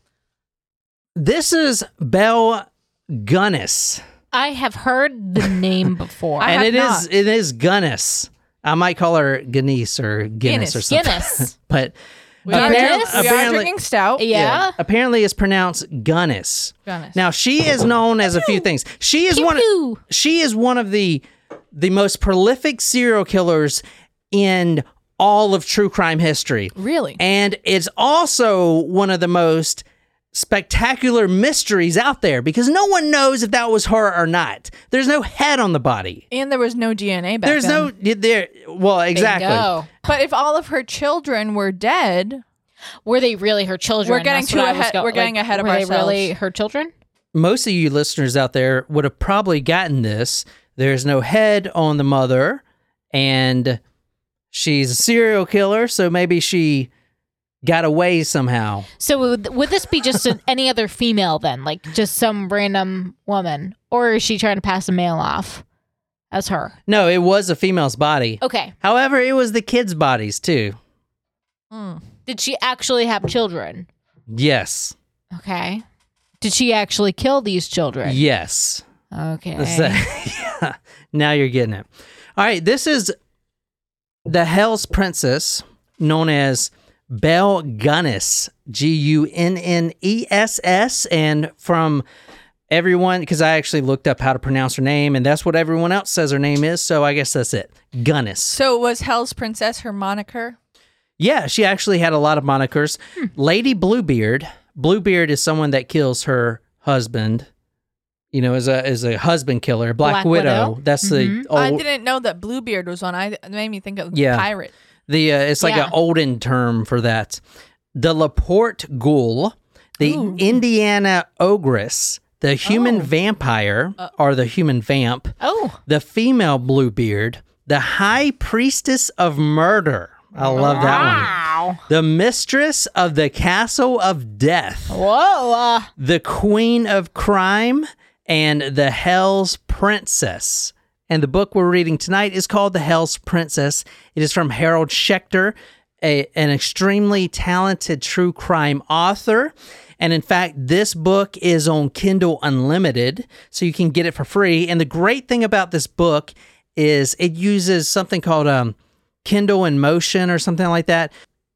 this is Belle Gunness. I have heard the name before. I and have it is not. it is Gunnis. I might call her Guinness or Guinness, or Guinness. something. Guinness. but We are, Guinness? drink- we are Apparently- drinking stout. yeah. apparently it's pronounced Gunnis. Guinness. Now she is known as a few things. She is Pew one. pew. She is one of the the most prolific serial killers in all of true crime history, really? and it's also one of the most spectacular mysteries out there because no one knows if that was her or not. There's no head on the body. And there was no DNA back There's then. no there. Well, exactly. Bingo. But if all of her children were dead, Were they really her children? We're getting That's too what ahead- go- we're getting like, ahead of were they really her children? most of you listeners out there would have probably gotten this. There's no head on the mother, and she's a serial killer, so maybe she got away somehow. So would, would this be just an, any other female then, like just some random woman, or is she trying to pass a male off as her? No, it was a female's body. Okay. However, it was the kids' bodies too. Hmm. Did she actually have children? Yes. Okay. Did she actually kill these children? Yes. Okay. Yeah. Now you're getting it. All right. This is the Hell's Princess, known as Belle Gunness, G U N N E S S. And from everyone, because I actually looked up how to pronounce her name, and that's what everyone else says her name is. So I guess that's it. Gunnis. so was Hell's Princess her moniker? Yeah, she actually had a lot of monikers. Hmm. Lady Bluebeard. Bluebeard is someone that kills her husband. You know, as a as a husband killer. Black, Black Widow. Widow? That's the I didn't know that Bluebeard was one. I it made me think of Yeah. pirate. the uh, it's like Yeah. an olden term for that. The Laporte Ghoul, the Ooh. Indiana Ogress, the human Oh. vampire or the human vamp, oh, the female Bluebeard, the High Priestess of Murder. I love that one. The Mistress of the Castle of Death. Whoa. Uh, the Queen of Crime, and the Hell's Princess. And the book we're reading tonight is called The Hell's Princess. It is from Harold Schechter, a, an extremely talented true crime author. And in fact, this book is on Kindle Unlimited, so you can get it for free. And the great thing about this book is it uses something called um, Kindle in Motion or something like that.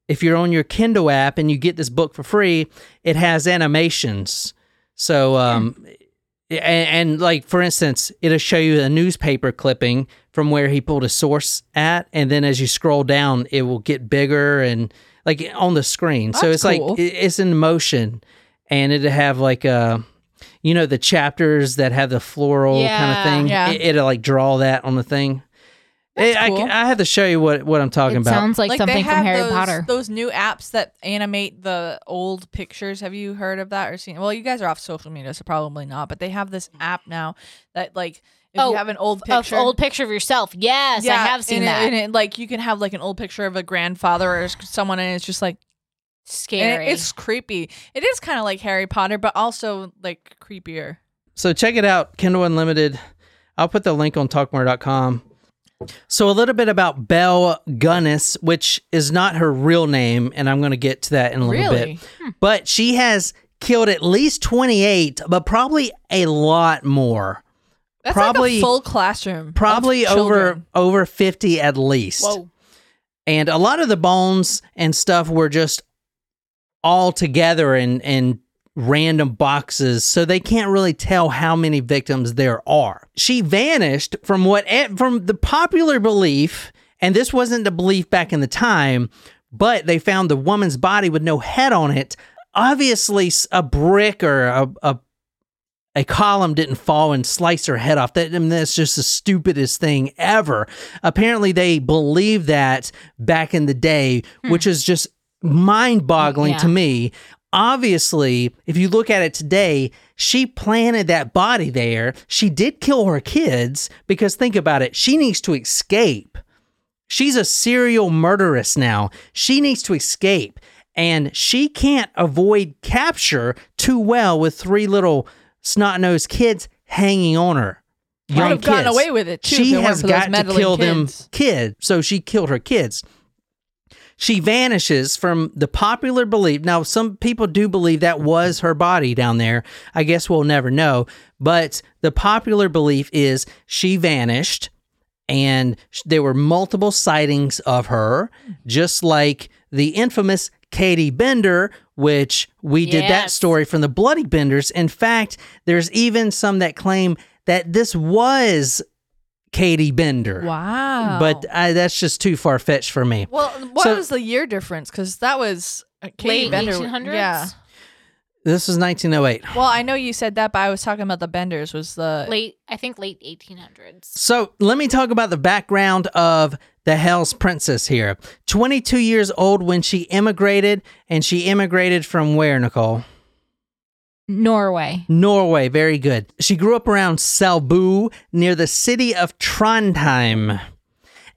If you're on your Kindle app and you get this book for free, it has animations. So, um, and, and like for instance, it'll show you a newspaper clipping from where he pulled a source at, and then as you scroll down, it will get bigger and like on the screen. so That's it's like cool. it- it's in motion, and it'll have like a, you know, the chapters that have the floral kind of thing. Yeah. It, it'll like draw that on the thing. That's I, cool. I have to show you what what I'm talking it about. sounds like, they something from have Harry those, Potter. Those new apps that animate the old pictures. Have you heard of that or seen? Well, you guys are off social media, so probably not. But they have this mm-hmm. app now that like if Oh, you have an old picture, old picture of yourself. Yes, I have seen and that. It, and it, like you can have like an old picture of a grandfather or someone, and it's just like Scary. it- it's creepy. It is kind of like Harry Potter, but also like creepier. So check it out, Kindle Unlimited. I'll put the link on talkmurder.com. So a little bit about Belle Gunness, which is not her real name, and I'm going to get to that in a little Really? bit. But she has killed at least 28, but probably a lot more. That's Probably- like a full classroom. Probably over over 50 at least. Whoa. And a lot of the bones and stuff were just all together and in random boxes, so they can't really tell how many victims there are. She vanished from what from the popular belief, and this wasn't the belief back in the time, but they found the woman's body with no head on it. Obviously, a brick or a, a a column didn't fall and slice her head off. That I mean, that's just the stupidest thing ever. Apparently, they believed that back in the day, hmm. which is just mind-boggling to me. Obviously, if you look at it today, she planted that body there. She did kill her kids because think about it, she needs to escape. She's a serial murderess now. She needs to escape. And she can't avoid capture too well with three little snot nosed kids hanging on her. Might Young have gotten away with it, too, She has got to kill them kids. kids. So she killed her kids. She vanishes from the popular belief. Now, some people do believe that was her body down there. I guess we'll never know. But the popular belief is she vanished and there were multiple sightings of her, just like the infamous Katie Bender, which we did that story from the Bloody Benders. In fact, there's even some that claim that this was Katie Bender. Wow. But uh, that's just too far fetched for me. well, what So- was the year difference? Because that was uh, Katie Late Bender. 1800s? Yeah. This is 1908. Well, I know you said that, but I was talking about the Benders. Was the Late, I think late 1800s. So let me talk about the background of the Hell's Princess here. 22 years old when she immigrated, and she immigrated from where, Nicole? Norway. Norway. Very good. She grew up around Selbu near the city of Trondheim.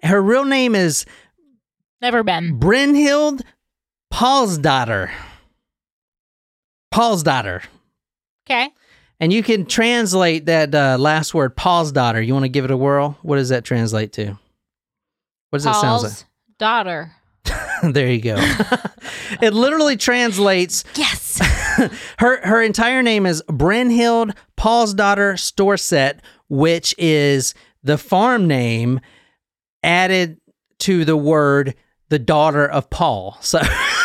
Her real name is Never been. Brynhild Paul's daughter. Paul's daughter. Okay. And you can translate that uh, last word, Paul's daughter. You want to give it a whirl? What does that translate to? What does it sound like? Daughter. there you go. it literally translates Yes. her her entire name is Brynhild daughter Storset, which is the farm name added to the word the daughter of Paul. So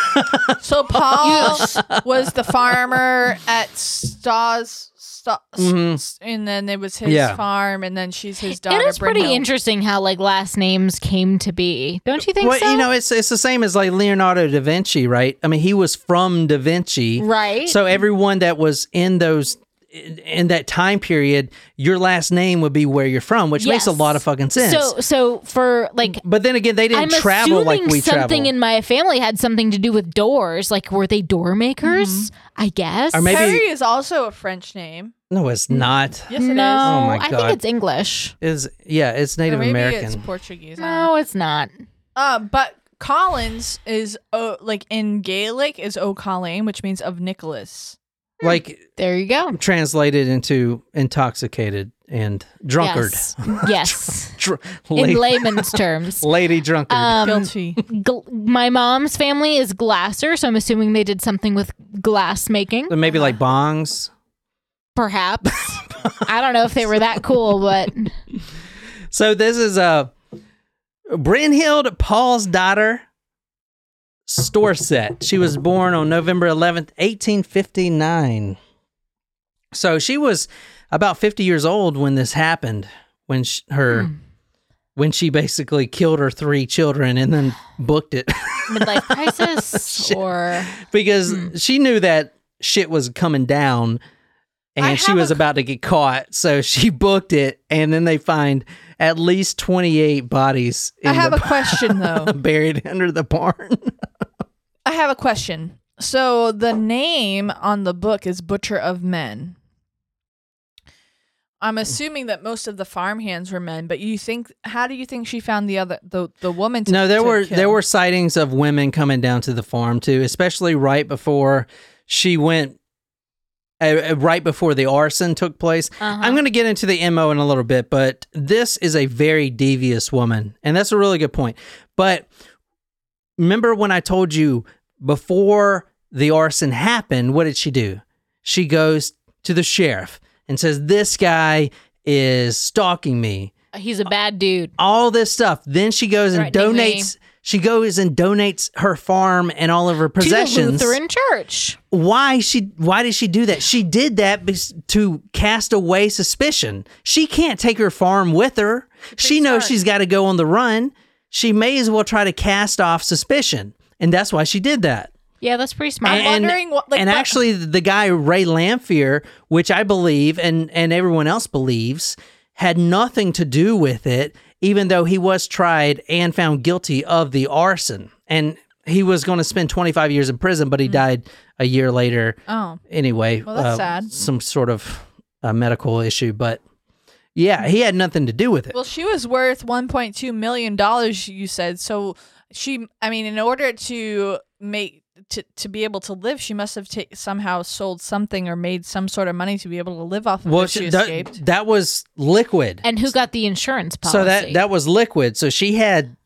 so Paul was the farmer at Stas, Sta- Mhm. and then it was his Yeah. farm, and then she's his daughter. It is pretty Brynhild. interesting how like last names came to be. Don't you think well, so? you know, it's it's the same as like Leonardo da Vinci, right? I mean, he was from Da Vinci. right? So everyone that was in those in, in that time period, your last name would be where you're from, which makes a lot of fucking sense. So so for like but then again, they didn't I'm travel like we something travel. in my family had something to do with doors. Like were they door makers? I guess. Or maybe- Harry is also a French name. no, it's not. Yes, it is. no, Oh my I think it's English. Is yeah, it's Or Native maybe American. it's Portuguese. I don't know. No, it's not. Uh, but Collins is uh, like in Gaelic is O'Colleen, which means of Nicholas. Like There you go. translated into intoxicated and drunkard. Yes. yes. Dr- In layman's terms. lady drunkard. Um, Guilty. gl- my mom's family is glasser, so I'm assuming they did something with glass making. Maybe like bongs. Perhaps. I don't know if they were that cool, but So this is uh, Brynhild Paul's daughter, Storset. She was born on November 11th, 1859. So she was about 50 years old when this happened, when sh- her hmm. when she basically killed her three children and then booked it midlife crisis or because hmm. she knew that shit was coming down and she was a- about to get caught. So she booked it and then they find at least 28 bodies I have a question though. buried under the barn. I have a question. So the name on the book is Butcher of Men. I'm assuming that most of the farmhands were men, but you think how do you think she found the other the the woman to no, there were kill? there were sightings of women coming down to the farm too, especially right before she went uh, uh, right before the arson took place. Uh-huh. I'm going to get into the MO in a little bit, but this is a very devious woman. And that's a really good point. But remember when I told you before the arson happened, what did she do? She goes to the sheriff and says, This guy is stalking me. he's a bad dude. All this stuff. Then she goes and donates. me. She goes and donates her farm and all of her possessions To the Lutheran church. why she why did she do that? She did that to cast away suspicion. She can't take her farm with her. She knows she's got to go on the run. She may as well try to cast off suspicion. And that's why she did that. Yeah, that's pretty smart. I'm wondering what- like, and actually, the guy Ray Lamphere, which I believe and and everyone else believes, had nothing to do with it, even though he was tried and found guilty of the arson, and he was going to spend 25 years in prison, but he died a year later. Oh, Anyway, Well, that's uh, sad. Some sort of uh, medical issue, but yeah, he had nothing to do with it. well, she was worth 1.2 million dollars. You said so. She, I mean, in order to make to to be able to live, she must have ta- somehow sold something or made some sort of money to be able to live off of well, it. She that, escaped. that was liquid. and who got the insurance policy? So that that was liquid. So she had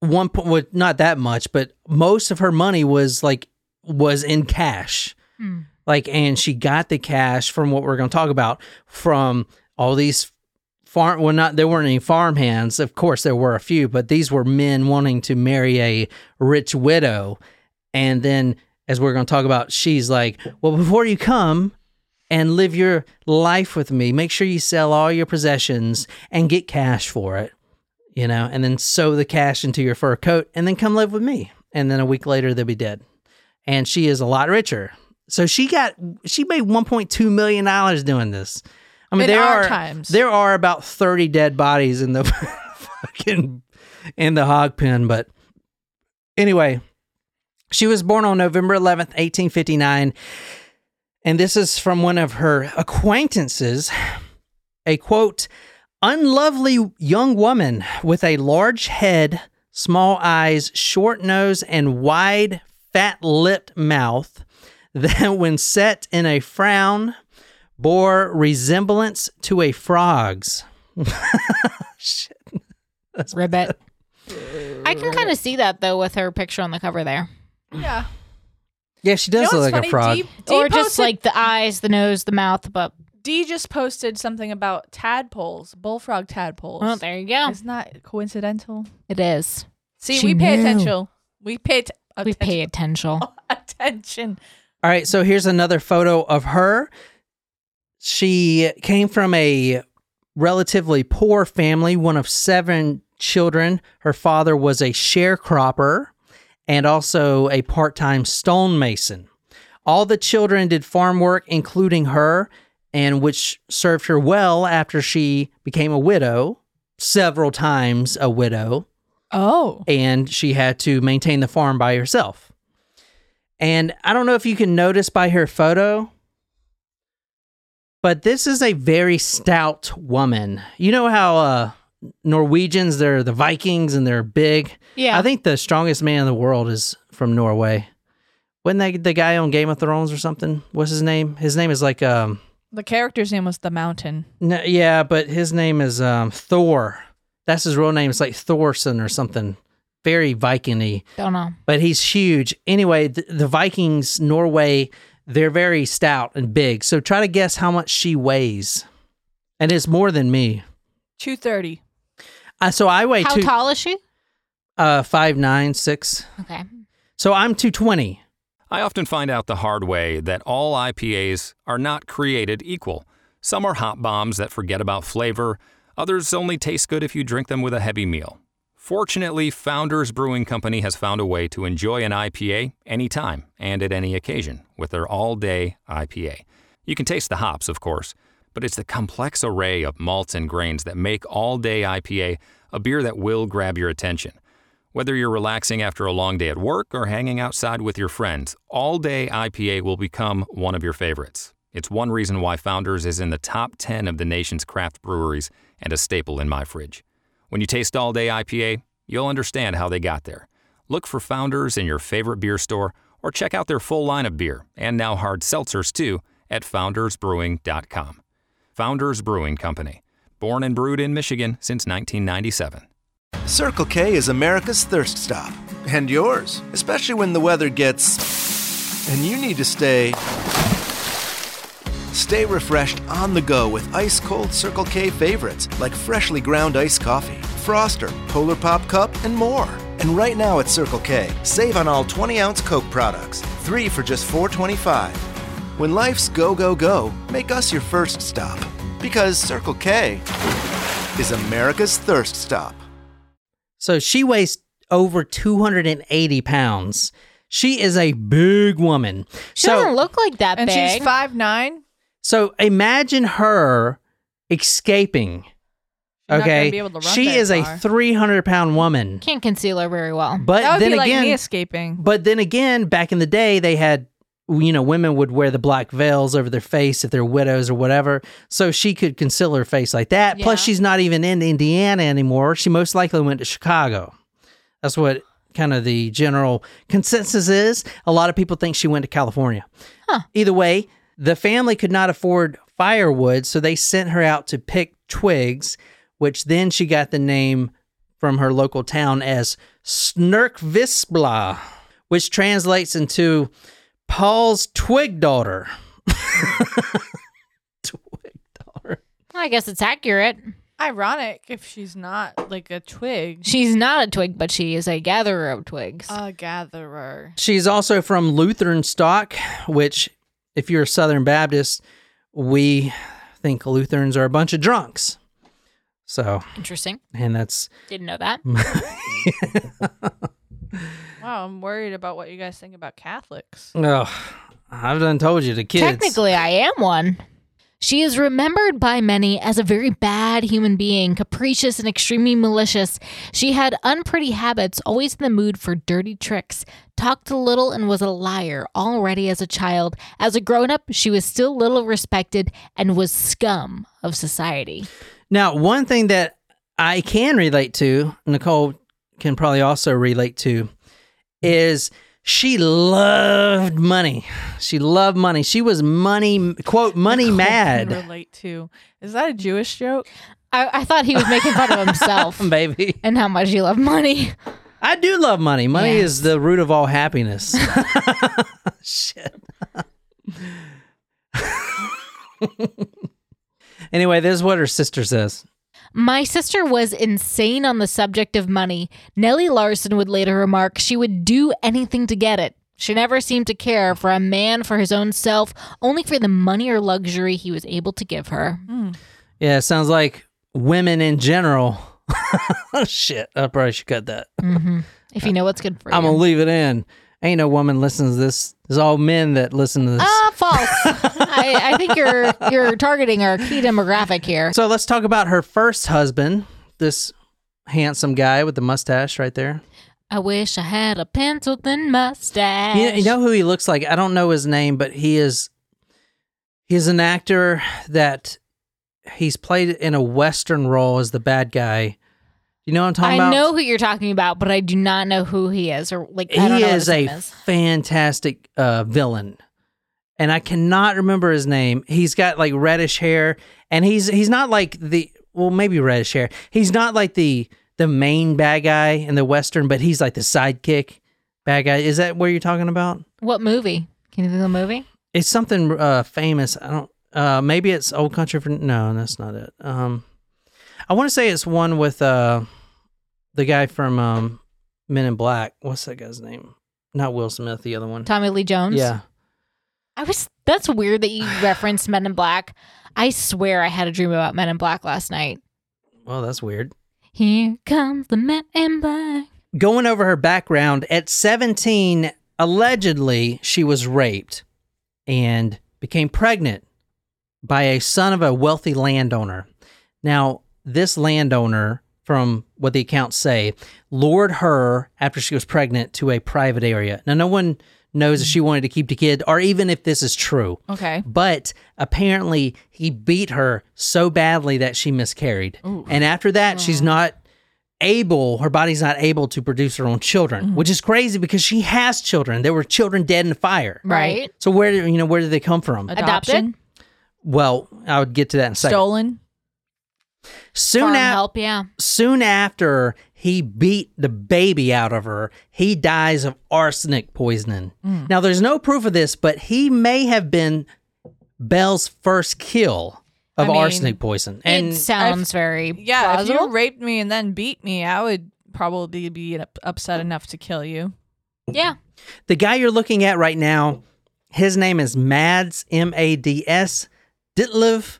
one point, well, not that much, but most of her money was like was in cash. Hmm. Like, and she got the cash from what we're going to talk about from all these farm. Well, not there weren't any farm hands. Of course, there were a few, but these were men wanting to marry a rich widow. And then, as we're going to talk about, she's like, "Well, before you come." And live your life with me. Make sure you sell all your possessions and get cash for it you know, and then sew the cash into your fur coat and then come live with me. And then a week later, they'll be dead. And she is a lot richer. So she got, she made $1.2 million doing this. I mean, In there are, times. there are about 30 dead bodies in the fucking, in the hog pen. But anyway, she was born on November 11th, 1859. And this is from one of her acquaintances. A quote, unlovely young woman with a large head, small eyes, short nose, and wide, fat lipped mouth that, when set in a frown, bore resemblance to a frog's. Shit. ribbit. I can kind of see that though with her picture on the cover there, yeah. Yeah, she You does know look what's like a funny? frog. Dee- Dee or just posted- like the eyes, the nose, the mouth. But Dee just posted something about tadpoles, bullfrog tadpoles. well, there you go. Isn't that coincidental? It is. See, She we pay knew. attention. We pay t- We pay attention. attention. attention. All right, so here's another photo of her. She came from a relatively poor family, one of seven children. Her father was a sharecropper and also a part time stonemason. All the children did farm work, including her, and which served her well after she became a widow, several times a widow Oh. and she had to maintain the farm by herself. And I don't know if you can notice by her photo, but this is a very stout woman. You know how uh, Norwegians, they're the Vikings and they're big? Yeah. I think the strongest man in the world is from Norway. Wasn't that the guy on Game of Thrones or something? What's his name? His name is like, um, The character's name was the Mountain. no, yeah, but his name is um, Thor. That's his real name. It's like Thorson or something. Very Viking-y Don't know. but he's huge. Anyway, the, the Vikings, Norway, they're very stout and big. So try to guess how much she weighs. And it's more than me. 230. Uh, so I weigh How two, tall is she? uh, five nine six. Okay. So I'm two twenty. I often find out the hard way that all IPAs are not created equal. Some are hop bombs that forget about flavor, others only taste good if you drink them with a heavy meal. Fortunately, Founders Brewing Company has found a way to enjoy an IPA anytime and at any occasion with their all day IPA. You can taste the hops, of course, but it's the complex array of malts and grains that make all day IPA a beer that will grab your attention. Whether you're relaxing after a long day at work or hanging outside with your friends, All Day IPA will become one of your favorites. It's one reason why Founders is in the top 10 of the nation's craft breweries and a staple in my fridge. When you taste All Day IPA, you'll understand how they got there. Look for Founders in your favorite beer store or check out their full line of beer and now hard seltzers too at foundersbrewing.com. Founders Brewing Company, born and brewed in Michigan since 1997. Circle K is America's thirst stop. And yours, especially when the weather gets. and you need to stay. Stay refreshed on the go with ice cold Circle K favorites like freshly ground iced coffee, Froster, Polar Pop Cup, and more. And right now at Circle K, save on all 20 ounce Coke products, three for just $4.25. When life's go, go, go, make us your first stop. Because Circle K is America's thirst stop. So she weighs over 280 pounds. She is a big woman. She so, doesn't look like that and big. she's five nine. so imagine her escaping. She's not okay, be able to run she very is a 300 pound woman. Can't conceal her very well. But That would then be like again, me escaping. But then again, back in the day, they had, you know, women would wear the black veils over their face if they're widows or whatever. So she could conceal her face like that. Plus, she's not even in Indiana anymore. She most likely went to Chicago. That's what kind of the general consensus is. A lot of people think she went to California. Either way, the family could not afford firewood, so they sent her out to pick twigs, which then she got the name from her local town as Snurkvisbla, which translates into Paul's twig daughter. twig daughter. I guess it's accurate. Ironic if she's not like a twig. She's not a twig, but she is a gatherer of twigs. A gatherer. She's also from Lutheran stock, which, if you're a Southern Baptist, we think Lutherans are a bunch of drunks. So, Interesting. and that's Didn't know that. Wow, I'm worried about what you guys think about Catholics. No, I've done told you the kids. Technically, I am one. She is remembered by many as a very bad human being, capricious and extremely malicious. She had unpretty habits, always in the mood for dirty tricks, talked a little, and was a liar already as a child. As a grown up, she was still little respected and was scum of society. Now, one thing that I can relate to, Nicole can probably also relate to, is she loved money. She loved money. She was money, quote, money Nicole mad, relate to. Is that a Jewish joke? I, I thought he was making fun of himself baby. and how much he loved money. I do love money. Money Yes. is the root of all happiness. Shit. anyway, this is what her sister says. My sister was insane on the subject of money. Nellie Larson would later remark she would do anything to get it. She never seemed to care for a man for his own self, only for the money or luxury he was able to give her. Yeah, it sounds like women in general. oh, shit. I probably should cut that. hmm If you know what's good for you. I'm going to leave it in. Ain't no woman listens to this. There's all men that listen to this. Ah, false. I, I think you're you're targeting our key demographic here. So let's talk about her first husband, this handsome guy with the mustache right there. I wish I had a pencil thin mustache. You, you know who he looks like? I don't know his name, but he is he's an actor that he's played in a western role as the bad guy. You know what I'm talking I about? I know who you're talking about, but I do not know who he is or like I don't he is a is. fantastic uh, villain, and I cannot remember his name. He's got like reddish hair, and he's he's not like the well maybe reddish hair. He's not like the the main bad guy in the western, but he's like the sidekick bad guy. Is that what you're talking about? What movie? Can you think of the movie? It's something uh, famous. I don't. Uh, maybe it's Old Country for no, that's not it. Um, I want to say it's one with uh, the guy from um, Men in Black. What's that guy's name? Not Will Smith. The other one. Tommy Lee Jones. Yeah. I was. That's weird that you referenced Men in Black. I swear I had a dream about Men in Black last night. Well, that's weird. Here comes the Men in Black. Going over her background, at 17, allegedly, she was raped and became pregnant by a son of a wealthy landowner. Now, this landowner, from what the accounts say, lured her after she was pregnant to a private area. Now, no one knows if she wanted to keep the kid or even if this is true. Okay. But apparently, he beat her so badly that she miscarried. And after that, she's not able, her body's not able to produce her own children, mm-hmm. which is crazy because she has children. There were children dead in the fire. Right. So where do you know where did they come from? Adoption. Well, I would get to that in a second. Stolen. Soon Farm after, help. Yeah. soon after he beat the baby out of her, he dies of arsenic poisoning. Mm. Now, there's no proof of this, but he may have been Belle's first kill of I mean, arsenic poison. And it sounds very Yeah, if plausible. you raped me and then beat me, I would probably be upset enough to kill you. yeah. the guy you're looking at right now, his name is Mads, M A D S, Ditlev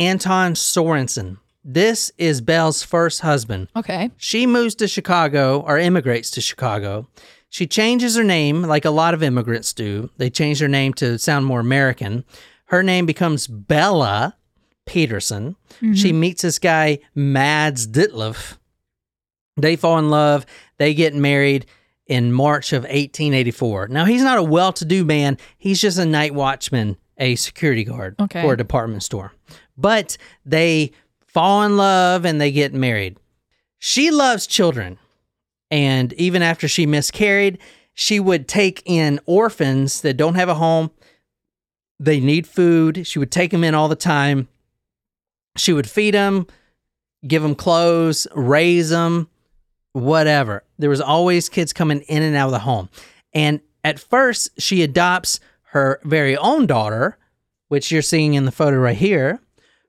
Anton Sorensen. This is Belle's first husband. Okay. She moves to Chicago or immigrates to Chicago. She changes her name like a lot of immigrants do. They change their name to sound more American. Her name becomes Bella Peterson. She mm-hmm. meets this guy, Mads Ditlev. They fall in love. They get married in March of 1884. Now, he's not a well to do man. He's just a night watchman, a security guard Okay. for a department store. But they fall in love and they get married. She loves children. And even after she miscarried, she would take in orphans that don't have a home. They need food. She would take them in all the time. She would feed them, give them clothes, raise them, whatever. There was always kids coming in and out of the home. And at first, she adopts her very own daughter, which you're seeing in the photo right here.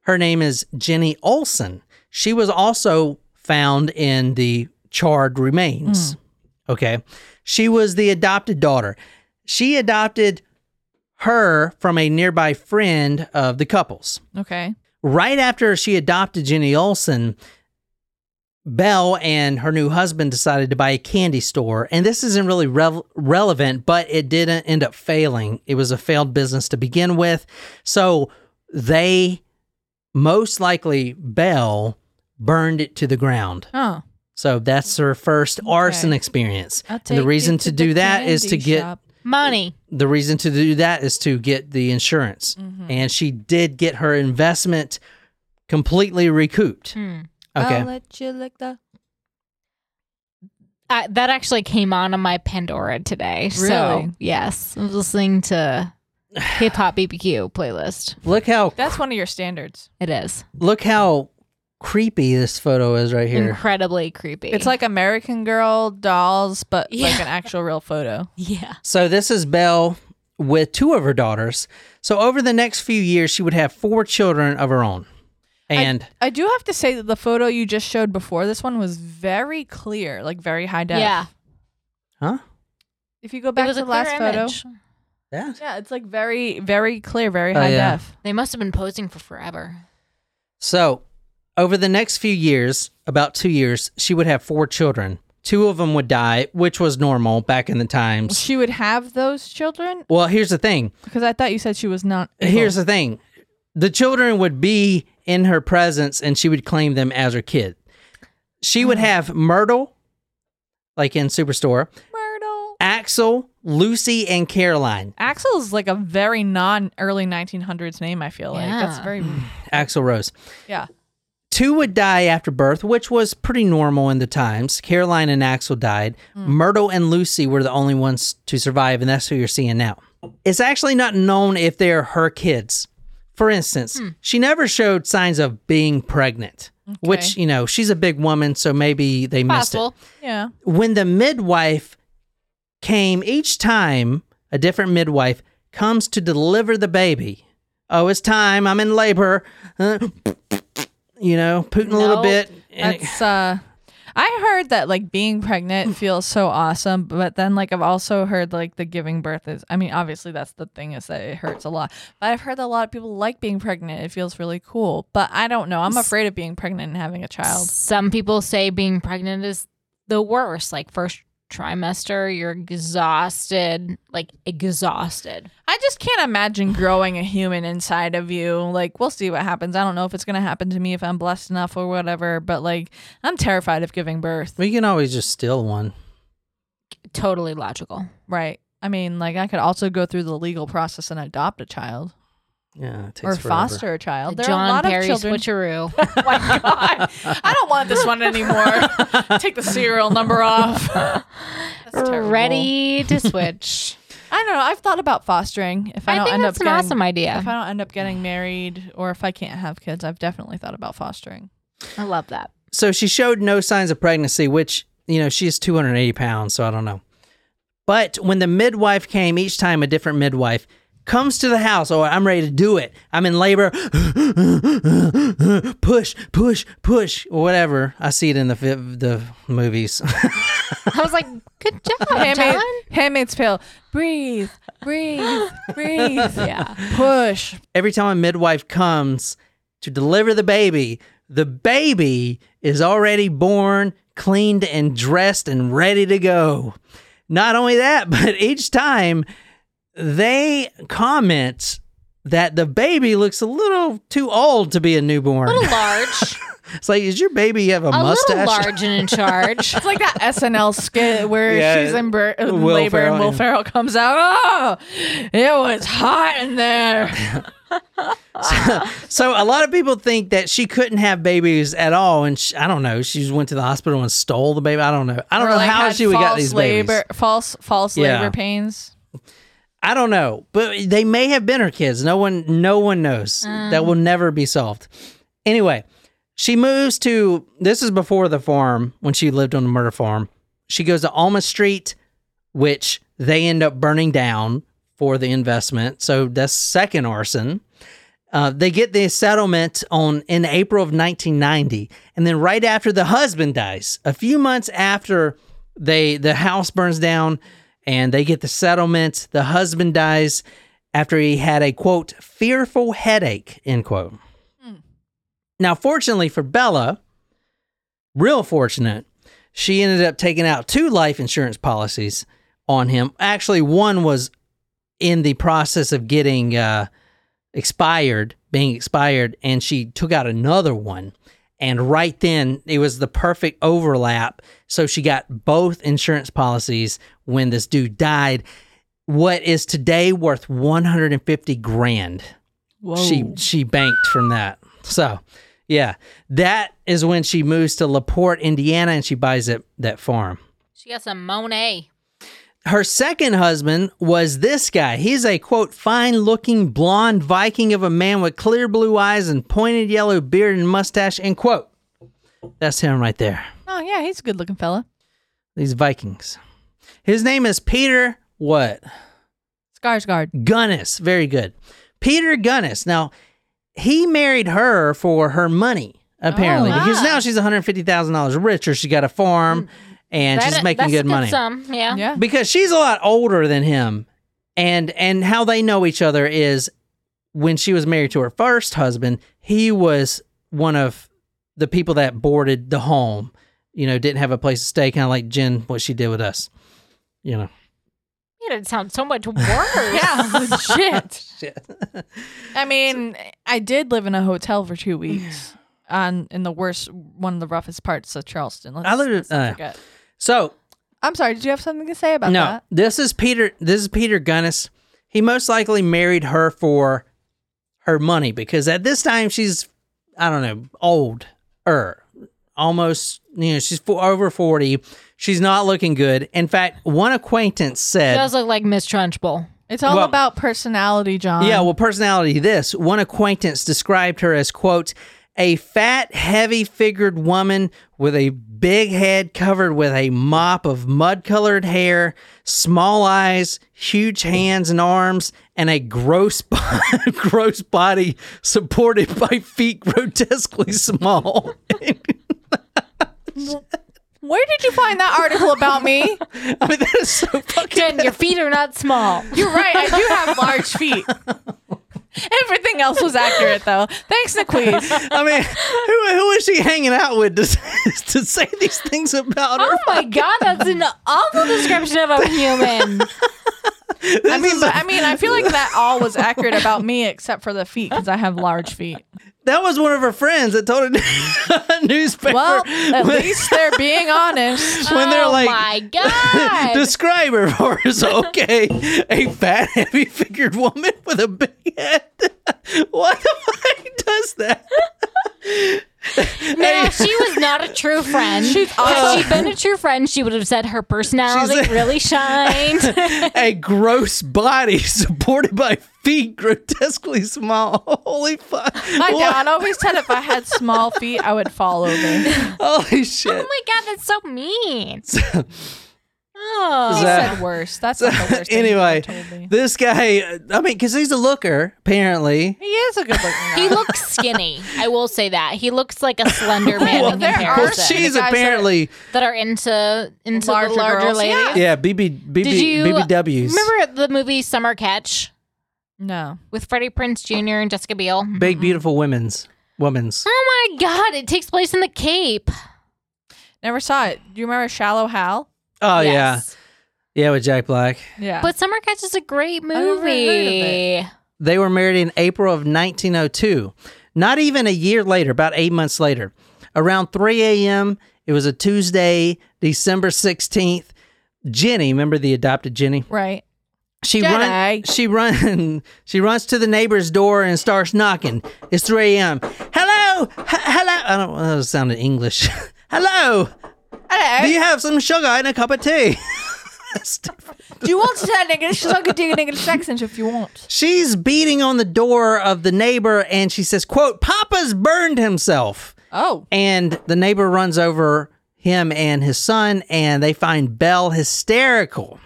Her name is Jenny Olson. She was also found in the charred remains. Hmm. Okay. She was the adopted daughter. She adopted her from a nearby friend of the couple's Okay. right after she adopted Jenny Olson, Belle and her new husband decided to buy a candy store. And this isn't really rev- relevant, but it didn't end up failing. It was a failed business to begin with. So they most likely, Belle burned it to the ground. Oh. So that's her first arson experience. I'll And the reason to the do that is to get shop. Money. the reason to do that is to get the insurance. And she did get her investment completely recouped. Hmm. Okay. I'll let you lick the. I, that actually came on on my Pandora today. So Really? yes, I was listening to hip hop BBQ playlist. Look how That's one of your standards. It is look how creepy this photo is right here. incredibly creepy. It's like American Girl dolls, but like Yeah. an actual real photo. yeah, So this is Belle with two of her daughters. So over the next few years, she would have four children of her own. And I do have to say that the photo you just showed before this one was very clear, like very high def. yeah. huh? If you go back to the last clear photo, image. Yeah. yeah, it's like very, very clear, very Oh, high yeah. def. They must have been posing for forever. So over the next few years, about two years, she would have four children. Two of them would die, which was normal back in the times. She would have those children Well, here's the thing. because I thought you said she was not. Here's the thing. The children would be in her presence and she would claim them as her kid. She would mm. have Myrtle, like in Superstore, Myrtle. Axel, Lucy, and Caroline. Axel is like a very non early 1900s name. I feel like that's very hmm. Axl Rose. yeah. Two would die after birth, which was pretty normal in the times. Caroline and Axel died. Hmm. Myrtle and Lucy were the only ones to survive, and that's who you're seeing now. It's actually not known if they're her kids. For instance, hmm. she never showed signs of being pregnant, which, you know, she's a big woman, so maybe they missed it. Possible. Yeah. when the midwife came each time a different midwife comes to deliver the baby oh it's time i'm in labor Uh, you know putting a little No, bit and it- That's uh I heard that like being pregnant feels so awesome, but then like I've also heard like the giving birth is I mean, obviously that's the thing is that it hurts a lot. But I've heard that a lot of people like being pregnant. It feels really cool. But I don't know. I'm afraid of being pregnant and having a child. Some people say being pregnant is the worst. Like first trimester, you're exhausted, like exhausted. I just can't imagine growing a human inside of you. Like, we'll see what happens. I don't know if it's going to happen to me if I'm blessed enough or whatever, but like, I'm terrified of giving birth. we can always just steal one Totally logical. Right. I mean, like, I could also go through the legal process and adopt a child yeah it takes or forever. foster a child. There are a lot Perry of children. switcheroo. oh my god! I don't want this one anymore. Take the serial number off. That's. Ready to switch. I don't know. I've thought about fostering. If I, I don't think end that's up an getting, awesome idea. If I don't end up getting married, or if I can't have kids, I've definitely thought about fostering. I love that. so she showed no signs of pregnancy which you know she's 280 pounds so i don't know but when the midwife came each time a different midwife comes to the house oh i'm ready to do it i'm in labor push push push or whatever i see it in the the movies I was like, good job, Handmaid, John. Handmaid's Tale. Breathe, breathe, breathe. Yeah. Push. every time a midwife comes to deliver the baby the baby is already born cleaned and dressed and ready to go Not only that, but each time they comment that the baby looks a little too old to be a newborn. A little large, It's like, is your baby have a, a mustache? little large and in charge. It's like that SNL skit where Yeah, she's in bur- Will labor Ferrell, and Will yeah. Ferrell comes out. Oh, it was hot in there. So so, a lot of people think that she couldn't have babies at all, and sh I don't know. She just went to the hospital and stole the baby. I don't know. I don't Or, know like, how she would got false these labor, babies. False, false Yeah. labor pains. I don't know, but they may have been her kids. No one, no one knows. that will never be solved. Anyway, she moves to. This is before the farm when she lived on the murder farm. She goes to Alma Street, which they end up burning down for the investment. So that's second arson. Uh, they get the settlement on in April of 1990, and then right after the husband dies, a few months after they the house burns down, and they get the settlement, the husband dies after he had a quote fearful headache end quote. Now, fortunately for Bella, real fortunate, she ended up taking out two life insurance policies on him. Actually, one was in the process of getting uh, expired, being expired, and she took out another one. And right then, it was the perfect overlap. So she got both insurance policies when this dude died. What is today worth 150 grand? Whoa. She she banked from that. So, yeah, that is when she moves to Laporte, Indiana, and she buys it that farm. She got some Monet. Her second husband was this guy. He's a quote, fine looking blonde Viking of a man with clear blue eyes and pointed yellow beard and mustache, end quote. That's him right there. Oh yeah, he's a good looking fella. These Vikings. His name is Peter what? Skarsgård. Gunness. Very good. Peter Gunness. Now, he married her for her money, apparently, Oh, because ah. now she's $150,000 richer. She got a farm and she's That- making that's good a money. Sum, yeah. Yeah. because she's a lot older than him and and how they know each other is when she was married to her first husband he was one of the people that boarded the home you know didn't have a place to stay kind of like jen what she did with us you know Made it sound so much worse. Yeah, legit. Shit. I mean, I did live in a hotel for two weeks on in the worst, one of the roughest parts of Charleston. Let's, I lived- let's uh, so I'm sorry. Did you have something to say about no that? this is peter this is peter gunness he most likely married her for her money because at this time she's i don't know old er almost you know she's fo- over 40 she's not looking good in fact one acquaintance She said does look like Miss Trunchbull. It's all Well- about personality, John. yeah well personality this one acquaintance described her as quote a fat heavy figured woman with a big head covered with a mop of mud colored hair small eyes huge hands and arms and a gross gross body supported by feet grotesquely small Where did you find that article about me? i mean that is so fucking Jen, your feet are not small. You're right. I do have large feet. Everything else was accurate, though. Thanks, Naquise. i mean who, who is she hanging out with to, to say these things about her Oh my god, that's an awful description of a human. I mean, but I mean, I feel like that all was accurate about me except for the feet because I have large feet. That was one of her friends that told a newspaper. Well, at when, least they're being honest. when they're oh like, my god. describe her for us. Okay, a fat, heavy figured woman with a big head. Why the fuck does that? Now, she was not a true friend. She's Had also- she been a true friend, she would have said her personality a- really shined. a gross body supported by feet grotesquely small. Holy fuck! My What? dad always said if I had small feet, I would fall over. Holy shit! oh my god, that's so mean. He Oh. So- said worse. That's not the worst. anyway, ever told me. this guy. I mean, because he's a looker, apparently. he is a good looking guy. He looks skinny. I will say that. He looks like a slender man Well, in there are comparison. some- she's The guys that- apparently. that are into into Larger the larger girls, ladies. yeah. Yeah, BB, BB, Did you BBWs. remember the movie Summer Catch no. with Freddie Prinze Jr. and Jessica Biel? Big, beautiful women's. Women's. Oh my god, it takes place in the Cape. Never saw it. Do you remember Shallow Hal? Oh, yeah. Yes. Yeah, with Jack Black. Yeah. But Summer Catch is a great never heard of movie. They were married in April of 1902. Not even a year later, about eight months later. Around 3 a.m., it was a Tuesday, December 16th. Jenny, remember the adopted Jenny? right. She Jenny. run, she run, she runs to the neighbor's door and starts knocking. It's 3 a.m. Hello, H- hello. I don't. That sounded English. hello. Hello. Do you have some sugar and a cup of tea? Do you want to turn English? So I could do an English accent if you want. She's beating on the door of the neighbor and she says, quote, Papa's burned himself. Oh. And the neighbor runs over him and his son and they find Belle hysterical.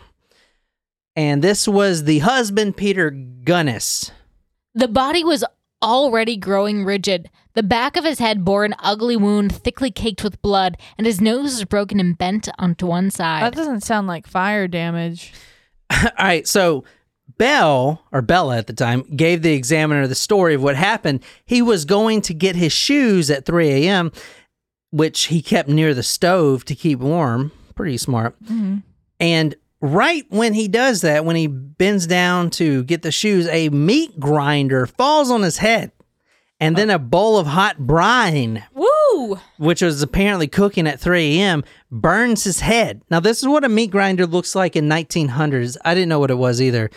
And this was the husband, Peter Gunness. The body was already growing rigid. The back of his head bore an ugly wound thickly caked with blood, and his nose was broken and bent onto one side. That doesn't sound like fire damage. All right, so Belle, or Bella at the time, gave the examiner the story of what happened. He was going to get his shoes at 3 a.m., which he kept near the stove to keep warm. Pretty smart. Mm-hmm. And right when he does that, when he bends down to get the shoes, a meat grinder falls on his head. And then a bowl of hot brine Woo! which was apparently cooking at 3 a.m., burns his head. Now, this is what a meat grinder looks like in 1900s. I didn't know what it was either.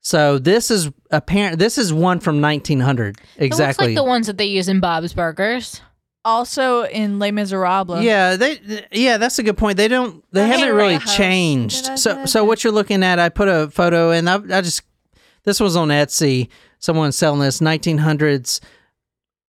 So this is apparent. This is one from 1900. It looks Exactly. like the ones that they use in Bob's Burgers. Also in Les Miserables. yeah, they. Yeah, that's a good point. They don't. They Henry haven't really House. changed. So, so what you're looking at, I put a photo, and I, I just. This was on Etsy. Someone selling this 1900s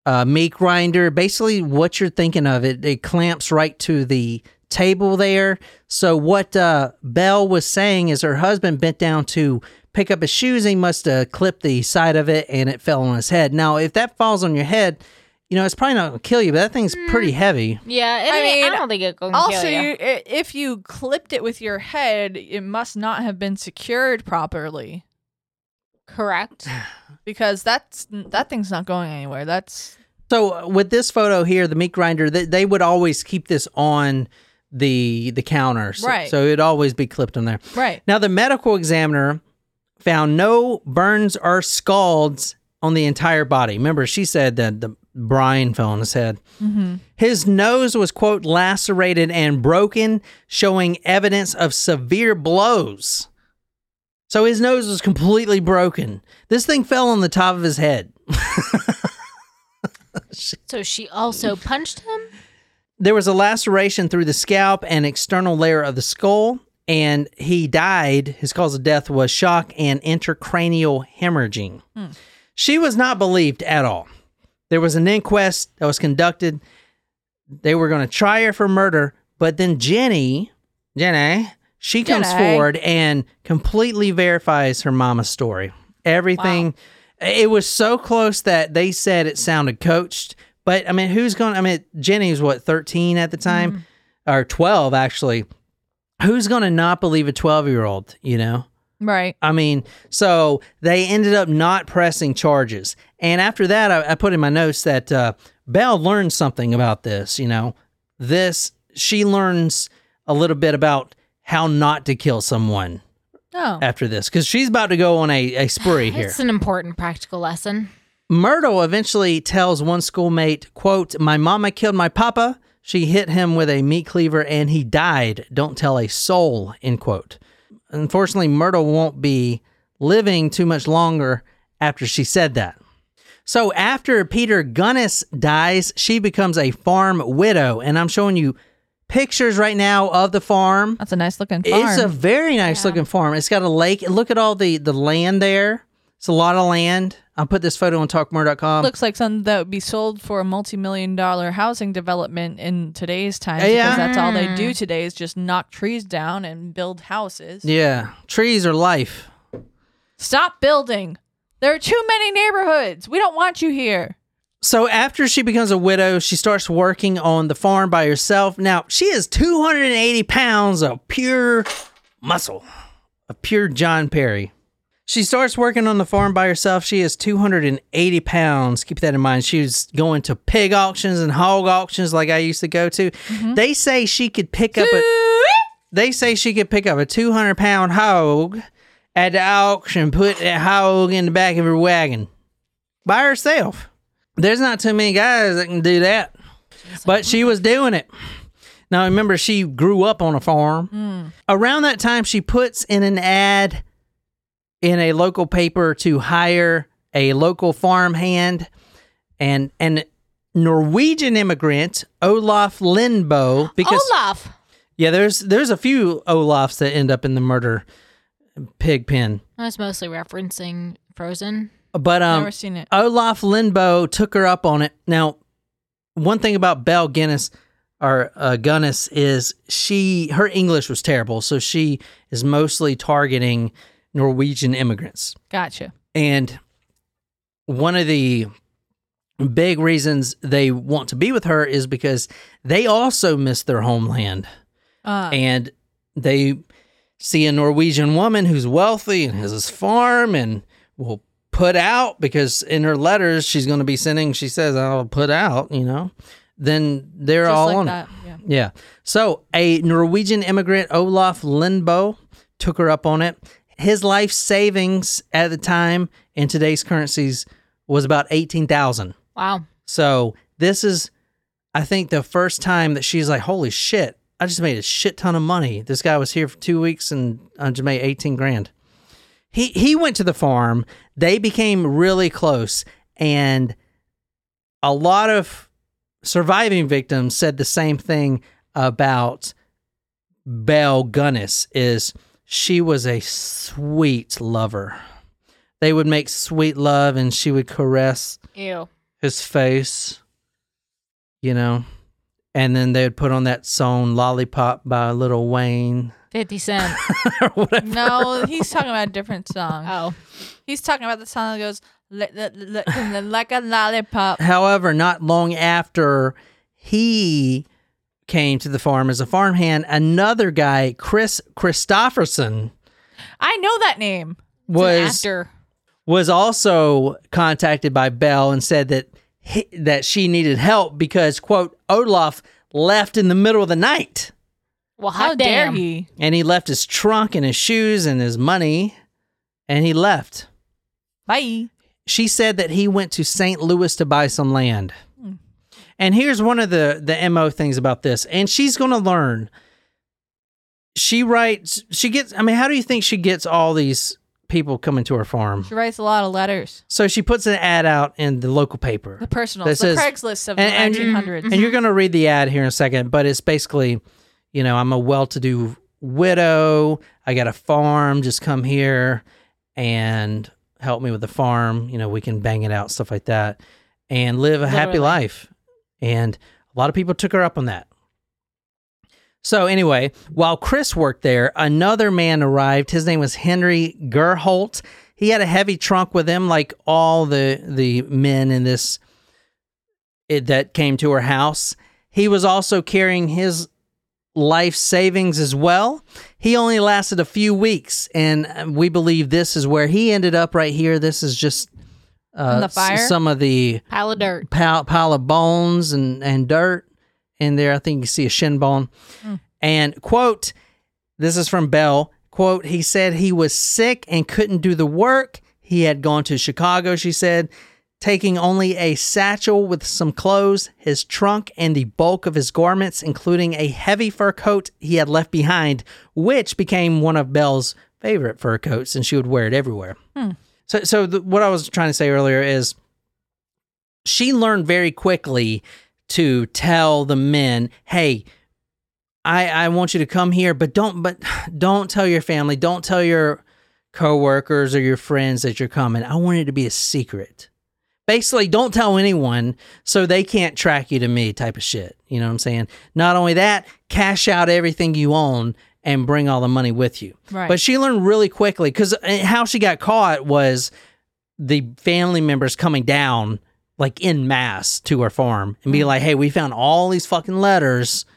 uh, meat grinder. Basically, what you're thinking of, it it clamps right to the table there. So what uh, Belle was saying is her husband bent down to pick up his shoes. He must have clipped the side of it, and it fell on his head. Now, if that falls on your head, you know it's probably not gonna kill you, but that thing's pretty heavy. Yeah, it, I I, don't think it can Also, kill you. you, if you clipped it with your head, it must not have been secured properly Correct. because that's that thing's not going anywhere. That's So uh, with this photo here, the meat grinder, they, they would always keep this on the the counter, so, Right. So it'd always be clipped on there. right. Now the medical examiner found no burns or scalds on the entire body. Remember, she said that the brine fell on his head. His nose was quote lacerated and broken, showing evidence of severe blows. So his nose was completely broken. This thing fell on the top of his head. So she also punched him? there was a laceration through the scalp and external layer of the skull, and he died. His cause of death was shock and intracranial hemorrhaging. Hmm. She was not believed at all. There was an inquest that was conducted. They were going to try her for murder, but then Jenny, Jenny, she comes Jenny. forward and completely verifies her mama's story. Everything. It was so close that they said it sounded coached. But I mean, who's going? I mean, Jenny was what thirteen at the time, or twelve actually. Who's going to not believe a twelve-year-old? You know. Right. I mean, so they ended up not pressing charges. And after that, I, I put in my notes that uh, Belle learned something about this. You know, this, she learns a little bit about how not to kill someone Oh. after this because she's about to go on a, a spree here. It's an important practical lesson. Myrtle eventually tells one schoolmate, quote, My mama killed my papa. She hit him with a meat cleaver and he died. Don't tell a soul, end quote. Unfortunately, Myrtle won't be living too much longer after she said that. So after Peter Gunness dies, she becomes a farm widow. And I'm showing you pictures right now of the farm. That's a nice looking farm. It's a very nice looking farm. It's got a lake. Look at all the, the land there. It's a lot of land. I'll put this photo on talkmurder.com. Looks like something that would be sold for a multi-million dollar housing development in today's times Yeah. because that's all they do mm. today is just knock trees down and build houses. Yeah, trees are life. Stop building. There are too many neighborhoods. We don't want you here. So after she becomes a widow, she starts working on the farm by herself. Now, she is 280 pounds of pure muscle, of pure John Perry. She starts working on the farm by herself. She is 280 pounds. Keep that in mind. She was going to pig auctions and hog auctions like I used to go to. Mm-hmm. They say she could pick up a they say she could pick up a 200 pound hog at the auction, put that hog in the back of her wagon by herself. There's not too many guys that can do that, but she was doing it. Now remember, she grew up on a farm. Hmm. Around that time, she puts in an ad in a local paper to hire a local farm hand and an Norwegian immigrant, Olaf Lindboe, because Olaf. yeah, there's there's a few Olafs that end up in the murder pig pen. I was mostly referencing Frozen. But um Never seen it. Olaf Lindboe took her up on it. Now, one thing about Belle Guinness or uh, Gunness is she her English was terrible, so she is mostly targeting Norwegian immigrants. Gotcha. And one of the big reasons they want to be with her is because they also miss their homeland. Uh, And they see a Norwegian woman who's wealthy and has this farm and will put out because in her letters she's going to be sending, she says, I'll put out, you know, then they're just all like on it. Yeah. Yeah. So a Norwegian immigrant, Olaf Lindboe, took her up on it. His life savings at the time in today's currencies was about 18,000. Wow. So this is, I think, the first time that she's like, holy shit, I just made a shit ton of money. This guy was here for two weeks and I just made 18 grand. He, he went to the farm. They became really close. And a lot of surviving victims said the same thing about Belle Gunness is she was a sweet lover. They would make sweet love and she would caress Ew. his face, you know, and then they would put on that song "Lollipop" by Little Wayne 50 Cent. or whatever. No, he's talking about a different song. Oh. He's talking about the song that goes "Li- li- li- li- like a lollipop. However, not long after he came to the farm as a farmhand, another guy, Chris Christopherson, I know that name. It's an was actor. was also contacted by Belle and said that he, that she needed help because quote Olaf left in the middle of the night. Well, How hot dare damn. he? and he left his trunk and his shoes and his money and he left. Bye. She said that he went to St. Louis to buy some land. Hmm. And here's one of the the MO things about this. And she's going to learn. She writes she gets I mean how do you think she gets all these people coming to her farm? She writes a lot of letters. So she puts an ad out in the local paper. The personal, That the says- Craigslist of and- the and- 1900s. And you're going to read the ad here in a second, but it's basically, you know, I'm a well to do widow. I got a farm. Just come here and help me with the farm. You know, we can bang it out, stuff like that, and live a happy life. And a lot of people took her up on that. So, anyway, while Chris worked there, another man arrived. His name was Henry Gurholt. He had a heavy trunk with him, like all the, the men in this it, that came to her house. He was also carrying his life savings as well. He only lasted a few weeks, and uh, we believe this is where he ended up right here. This is just uh, the fire? some of the Pile of dirt. pile, pile of bones and, and dirt in there. I think you see a shin bone. And quote, this is from Belle. Quote, he said he was sick and couldn't do the work. He had gone to Chicago, she said, taking only a satchel with some clothes, his trunk, and the bulk of his garments, including a heavy fur coat he had left behind, which became one of Belle's favorite fur coats, and she would wear it everywhere. Hmm. So, so the, what I was trying to say earlier is she learned very quickly to tell the men, "Hey, I I want you to come here, but don't but don't tell your family, don't tell your coworkers or your friends that you're coming. I want it to be a secret. Basically, don't tell anyone so they can't track you to me type of shit. You know what I'm saying? Not only that, cash out everything you own and bring all the money with you. Right. But she learned really quickly cuz uh, how she got caught was the family members coming down like in mass to her farm and be mm-hmm. like, "Hey, we found all these fucking letters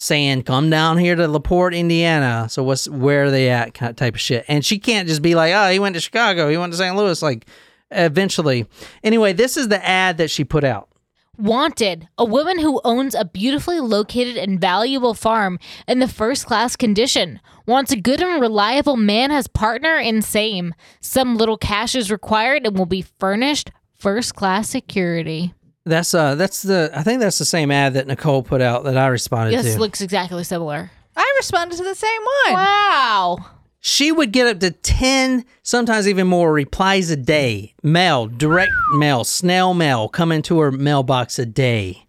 saying come down here to Laporte, Indiana. So what's where are they at? Type of shit." And she can't just be like, "Oh, he went to Chicago. He went to St. Louis." Like, eventually, anyway, this is the ad that she put out. Wanted, a woman who owns a beautifully located and valuable farm in the first class condition. Wants a good and reliable man as partner in same. Some little cash is required and will be furnished first class security. That's uh that's the I think that's the same ad that Nicole put out that I responded This to. Yes, looks exactly similar. I responded to the same one. Wow. She would get up to 10, sometimes even more replies a day. Mail, direct mail, snail mail coming to her mailbox a day.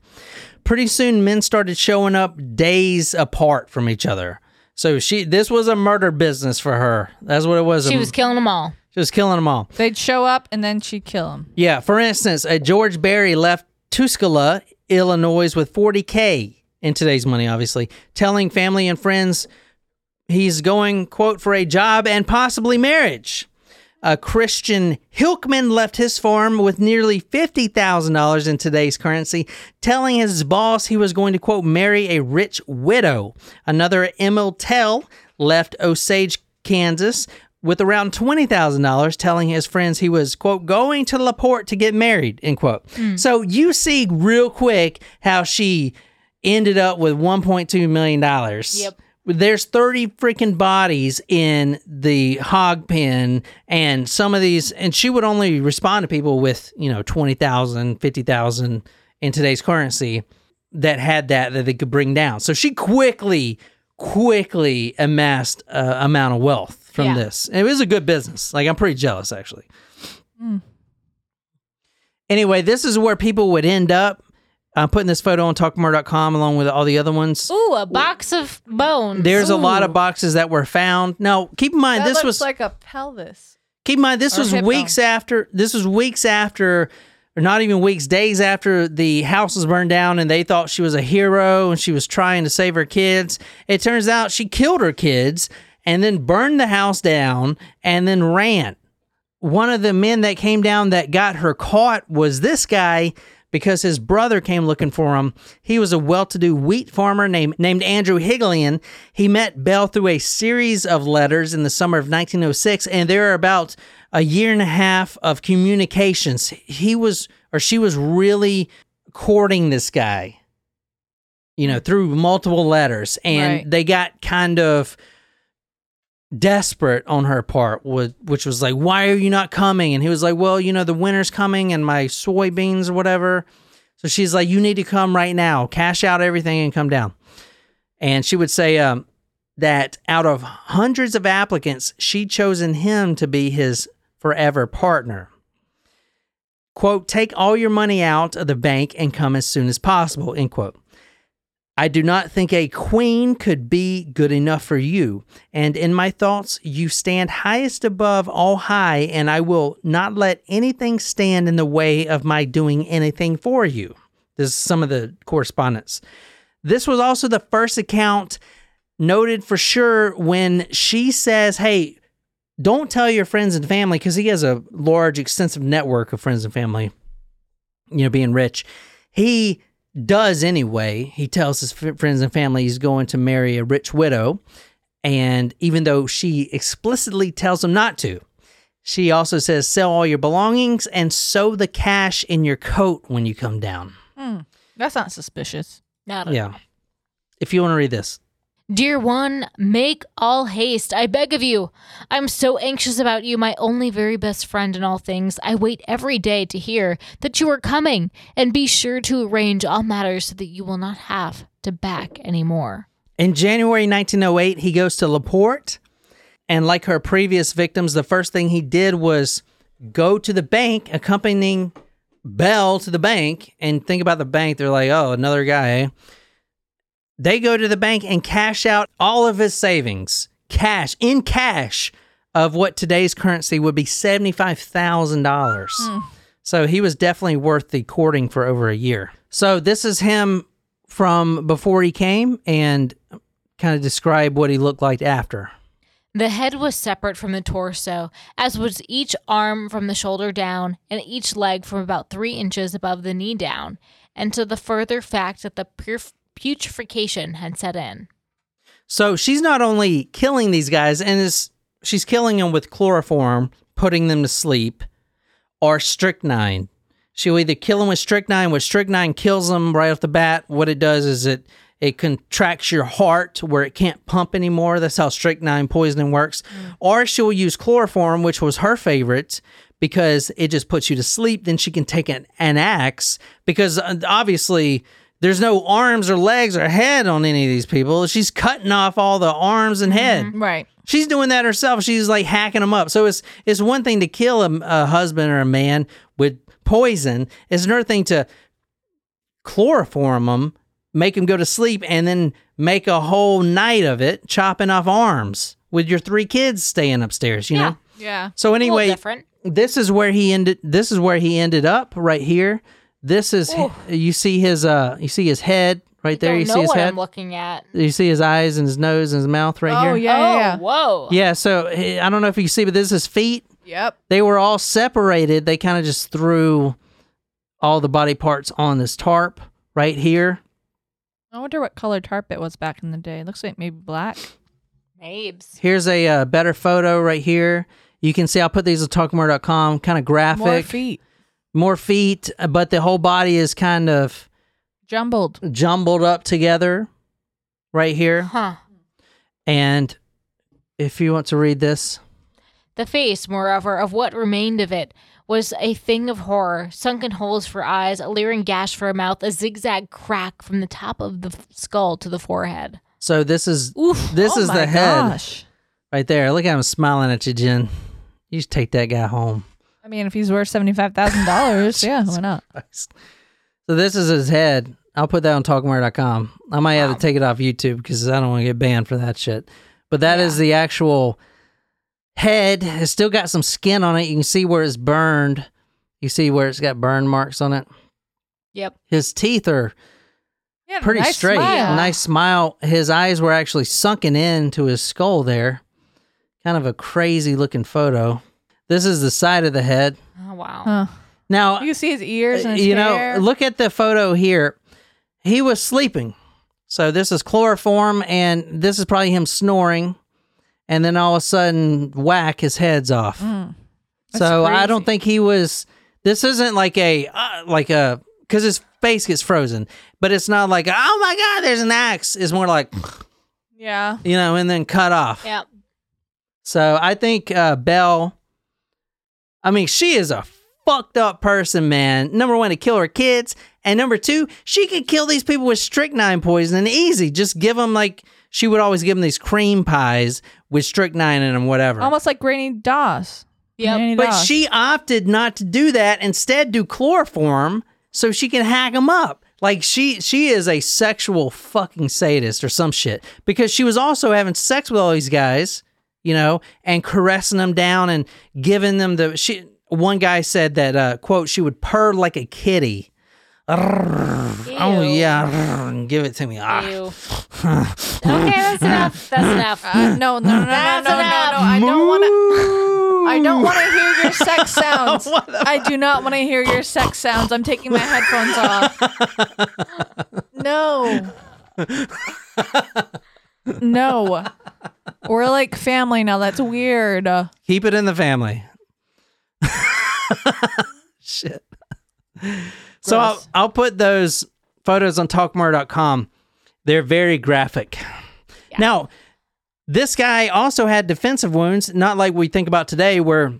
Pretty soon men started showing up days apart from each other. So she this was a murder business for her. That's what it was. She A- was killing them all. she was killing them all. They'd show up and then she'd kill them. Yeah, for instance, uh, George Barry left Tuscola, Illinois with 40K in today's money, obviously, telling family and friends he's going, quote, for a job and possibly marriage. Uh, Christian Hilkman left his farm with nearly $50,000 in today's currency, telling his boss he was going to, quote, marry a rich widow. Another Emil Tell left Osage, Kansas with around $20,000, telling his friends he was, quote, going to LaPorte to get married, end quote. So you see real quick how she ended up with $1.2 million. Yep. There's 30 freaking bodies in the hog pen, and some of these, and she would only respond to people with, you know, 20,000, 50,000 in today's currency that had that that they could bring down. So she quickly, quickly amassed a amount of wealth from Yeah. this. It was a good business. Like I'm pretty jealous actually. Mm. Anyway, this is where people would end up. I'm putting this photo on talkmurder.com along with all the other ones. Ooh, a box of bones. There's a lot of boxes that were found. Now, keep in mind That this looks was like a pelvis. Keep in mind, this Or was weeks bone. after. This was weeks after, or not even weeks, days after the house was burned down, and they thought she was a hero and she was trying to save her kids. It turns out she killed her kids and then burned the house down and then ran. One of the men that came down that got her caught was this guy because his brother came looking for him. He was a well-to-do wheat farmer named named Andrew Helgelien. He met Belle through a series of letters in the summer of 1906, and there are about a year and a half of communications. He was or she was really courting this guy, you know, through multiple letters, and Right. they got kind of desperate on her part which was like why are you not coming? And he was like well you know the winter's coming and my soybeans or whatever. So she's like you need to come right now. Cash out everything and come down. And she would say um, that out of hundreds of applicants she'd chosen him to be his forever partner. Quote take all your money out of the bank and come as soon as possible end quote I do not think a queen could be good enough for you. And in my thoughts, you stand highest above all high, and I will not let anything stand in the way of my doing anything for you. This is some of the correspondence. This was also the first account noted for sure when she says, Hey, don't tell your friends and family, because he has a large, extensive network of friends and family, you know, being rich. He does anyway. He tells his f- friends and family he's going to marry a rich widow. And even though she explicitly tells him not to, she also says, sell all your belongings and sew the cash in your coat when you come down. Hmm. That's not suspicious. Not a- Yeah. If you want to read this. Dear one, make all haste, I beg of you. I'm so anxious about you, my only very best friend in all things. I wait every day to hear that you are coming, and be sure to arrange all matters so that you will not have to back any more. In January 1908, he goes to LaPorte. And like her previous victims, the first thing he did was go to the bank, accompanying Belle to the bank. And think about the bank. They're like, oh, another guy. eh?" They go to the bank and cash out all of his savings, cash, in cash, of what today's currency would be $75,000. Hmm. So he was definitely worth the courting for over a year. So this is him from before he came and kind of describe what he looked like after. The head was separate from the torso, as was each arm from the shoulder down, and each leg from about three inches above the knee down, and to the further fact that the purf- putrefaction had set in. So she's not only killing these guys and is she's killing them with chloroform, putting them to sleep, or strychnine. She'll either kill him with strychnine, which strychnine kills them right off the bat. What it does is it it contracts your heart where it can't pump anymore. That's how strychnine poisoning works. Or she'll use chloroform, which was her favorite, because it just puts you to sleep. Then she can take an, an axe because uh, obviously there's no arms or legs or head on any of these people. She's cutting off all the arms and head. Right. She's doing that herself. She's like hacking them up. So it's it's one thing to kill a, a husband or a man with poison. It's another thing to chloroform them, make them go to sleep, and then make a whole night of it, chopping off arms with your three kids staying upstairs. You Yeah. know. Yeah. So anyway, this is where he ended. This is where he ended up right here. This is you see his uh you see his head right there. Don't You know see his what head. I'm looking at. You see his eyes and his nose and his mouth right Oh here. yeah, oh, yeah, yeah. whoa. Yeah, so eh, I don't know if you see, but this is his feet. Yep. They were all separated. They kind of just threw all the body parts on this tarp right here. I wonder what color tarp it was back in the day. It looks like maybe black. Mabes. Here's a uh, better photo right here. You can see I'll put these at talkmurder.com, kind of graphic. More feet. More feet, uh, but the whole body is kind of Jumbled. jumbled up together right here. Huh. And if you want to read this, The face, moreover, of what remained of it was a thing of horror, sunken holes for eyes, a leering gash for a mouth, a zigzag crack from the top of the skull to the forehead. so this is Oof. this Oh is the head gosh. right there. Look at him smiling at you, Jen. You just take that guy home. I mean, if he's worth seventy five thousand dollars, yeah, why not? Christ. So this is his head. I'll put that on talkmurder.com. I might have to take it off YouTube because I don't want to get banned for that shit. But that is the actual head. It's still got some skin on it. You can see where it's burned. You see where it's got burn marks on it. Yep. His teeth are Yeah, pretty nice straight. smile. Nice smile. His eyes were actually sunken into his skull there. Kind of a crazy looking photo. This is the side of the head. Oh, wow. Huh. Now, You can see his ears and his you know, look at the photo here. He was sleeping. So this is chloroform, and this is probably him snoring. And then all of a sudden, whack, his head's off. Mm. so I don't think he was. This isn't like a uh, like a because his face gets frozen, but it's not like oh my god, there's an axe. It's more like Yeah. you know, and then cut off. Yeah. So I think uh, Belle, I mean, she is a fucked up person, man. Number one, to kill her kids. And number two, she could kill these people with strychnine poison easy. Just give them, like, she would always give them these cream pies with strychnine in them, whatever. Almost like Granny Doss. Yep. Granny but Doss. she opted not to do that. Instead, do chloroform so she can hack them up. Like she she is a sexual fucking sadist or some shit because she was also having sex with all these guys, you know, and caressing them down and giving them the she. One guy said that uh, quote she would purr like a kitty. Oh yeah, give it to me. Ah. Ew. okay, that's enough. That's enough. Uh, no, no, no, no, no, no, That's no, no. enough. I don't want to. I don't want to hear your sex sounds. I do not want to hear your sex sounds. I'm taking my headphones off. No. No. We're like family now. That's weird. Keep it in the family. Shit. So I'll, I'll put those photos on talkmurder.com. They're very graphic. Now, this guy also had defensive wounds, not like we think about today, where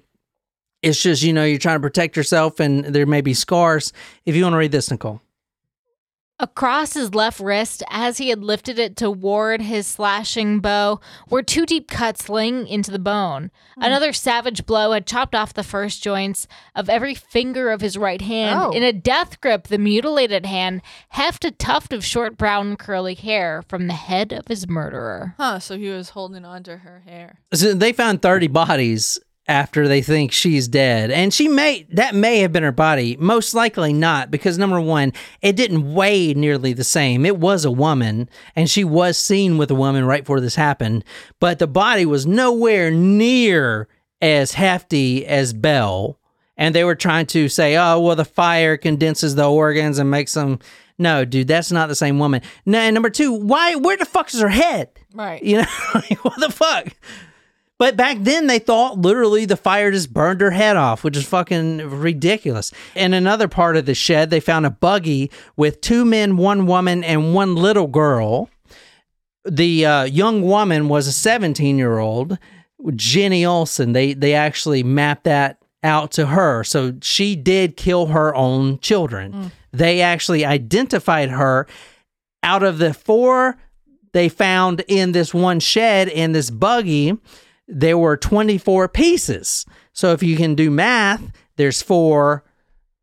it's just, you know, you're trying to protect yourself and there may be scars. If you want to read this, Nicole. Across his left wrist, as he had lifted it to ward his slashing bow, were two deep cuts laying into the bone. Hmm. Another savage blow had chopped off the first joints of every finger of his right hand. Oh. In a death grip, the mutilated hand heft a tuft of short brown curly hair from the head of his murderer. huh. So he was holding on to her hair. So they found 30 bodies after they think she's dead. And she may, that may have been her body. Most likely not, because number one, it didn't weigh nearly the same. It was a woman, and she was seen with a woman right before this happened. But the body was nowhere near as hefty as Belle. And they were trying to say, oh, well, the fire condenses the organs and makes them. No, dude, that's not the same woman. No, number two, why, where the fuck is her head? Right. You know, like, what the fuck? But back then, they thought literally the fire just burned her head off, which is fucking ridiculous. In another part of the shed, they found a buggy with two men, one woman, and one little girl. The uh, young woman was a 17 year old, Jenny Olson. They they actually mapped that out to her, so she did kill her own children. They actually identified her out of the four they found in this one shed in this buggy there were 24 pieces so if you can do math there's four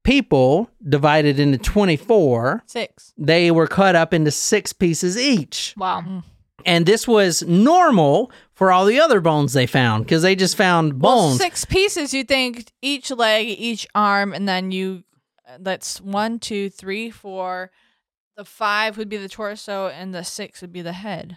people divided into 24 Six. they were cut up into six pieces each Wow. Mm. and this was normal for all the other bones they found because they just found Well, bones six pieces. You think each leg, each arm, and then you. That's one, two, three, four. The five would be the torso, and the six would be the head.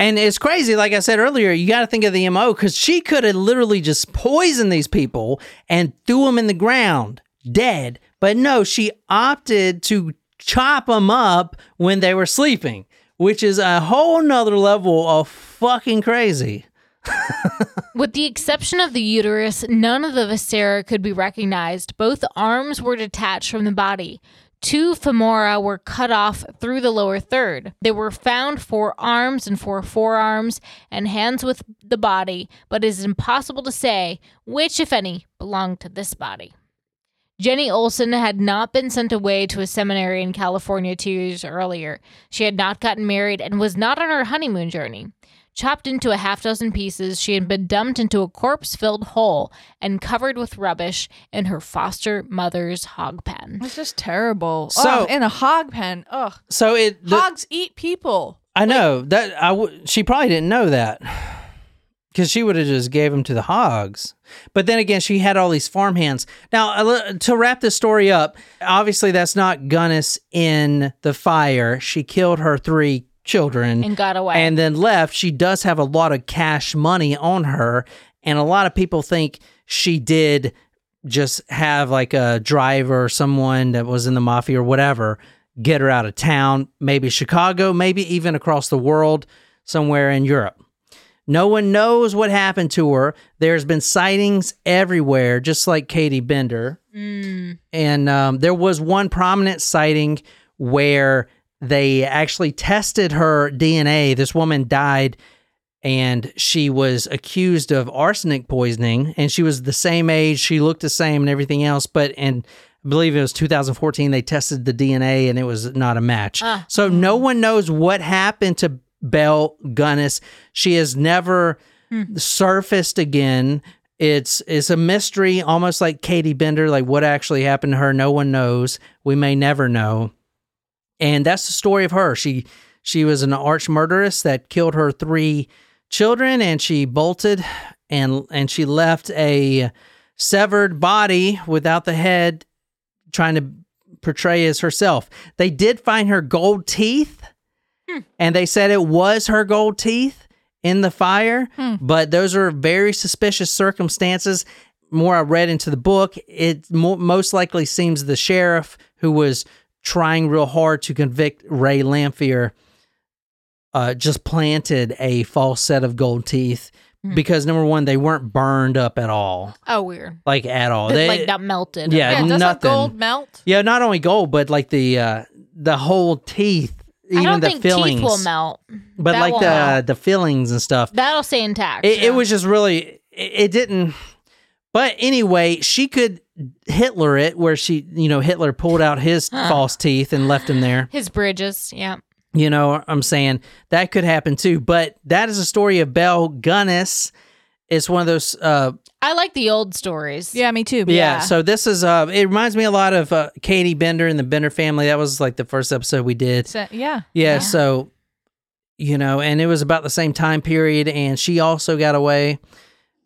And it's crazy, like I said earlier, you got to think of the MO because she could have literally just poisoned these people and threw them in the ground dead. But no, she opted to chop them up when they were sleeping, which is a whole nother level of fucking crazy. With the exception of the uterus, none of the viscera could be recognized. Both arms were detached from the body. Two femora were cut off through the lower third. They were found four arms and four forearms and hands with the body, but it is impossible to say which, if any, belonged to this body. Jenny Olson had not been sent away to a seminary in California two years earlier. She had not gotten married and was not on her honeymoon journey. Chopped into a half dozen pieces, she had been dumped into a corpse filled hole and covered with rubbish in her foster mother's hog pen. It's just terrible. So- oh, in a hog pen. Ugh. So it, the- Hogs eat people. I know that I w- she probably didn't know that because she would have just gave them to the hogs. But then again, she had all these farmhands. Now, to wrap this story up, obviously that's not Gunness in the fire. She killed her three children And got away. and then left. She does have a lot of cash money on her, and a lot of people think she did just have like a driver or someone that was in the mafia or whatever get her out of town, maybe Chicago, maybe even across the world, somewhere in Europe. No one knows what happened to her. There's been sightings everywhere, just like Katie Bender. And um, there was one prominent sighting where they actually tested her DNA. This woman died and she was accused of arsenic poisoning and she was the same age she looked the same and everything else but and i believe it was 2014 they tested the dna and it was not a match. Ah. so no one knows what happened to belle gunness she has never surfaced again. It's it's a mystery almost like katie bender like what actually happened to her no one knows. We may never know and that's the story of her. She she was an arch murderess that killed her three children, and she bolted and and she left a severed body without the head, trying to portray as herself. They did find her gold teeth, hmm. and they said it was her gold teeth in the fire, hmm. but those are very suspicious circumstances. More I read into the book, it mo- most likely seems the sheriff who was trying real hard to convict Ray Lamphere uh, just planted a false set of gold teeth because number one, they weren't burned up at all, oh, weird. like at all. They, like not melted. yeah, Yeah, nothing. gold melt? yeah, not only gold, but like the uh, the whole teeth, even I don't the think fillings, teeth will melt. but That like the melt. the fillings and stuff. That'll stay intact. It, it was just really, it, it didn't. But anyway, she could Hitler it, where she, you know, Hitler pulled out his false teeth and left him there. his bridges. Yeah. You know, I'm saying that could happen too. But that is a story of Belle Gunness. It's one of those. Uh, I like the old stories. Yeah, me too. yeah. So this is. Uh, it reminds me a lot of uh, Katie Bender and the Bender family. That was like the first episode we did. So- yeah. Yeah, So, you know, and it was about the same time period, and she also got away.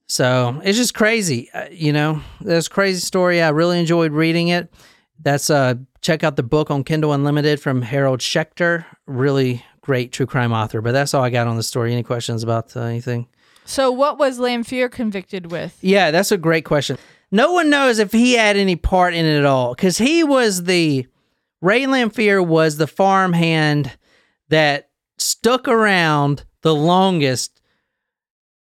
So it's just crazy. Uh, you know, that's a crazy story. I really enjoyed reading it. That's uh, check out the book on Kindle Unlimited from Harold Schechter. Really great true crime author. But that's all I got on the story. Any questions about uh, anything? So what was Lamphere convicted with? Yeah, that's a great question. No one knows if he had any part in it at all because he was the Ray Lamphere was the farmhand that stuck around the longest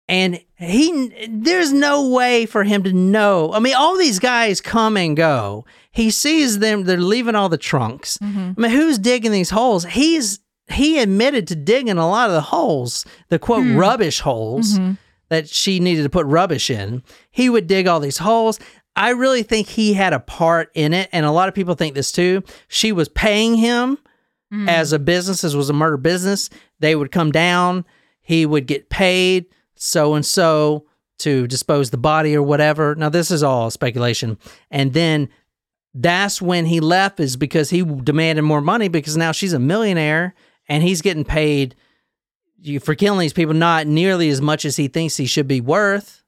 and he there's no way for him to know. I mean, all these guys come and go. He sees them; they're leaving all the trunks. Mm-hmm. I mean, who's digging these holes? He's he admitted to digging a lot of the holes, the quote hmm. rubbish holes mm-hmm. that she needed to put rubbish in. He would dig all these holes. I really think he had a part in it, and a lot of people think this too. She was paying him mm. as a business, this was a murder business. They would come down, he would get paid so and so to dispose the body or whatever. Now this is all speculation. And then that's when he left is because he demanded more money because now she's a millionaire and he's getting paid for killing these people not nearly as much as he thinks he should be worth.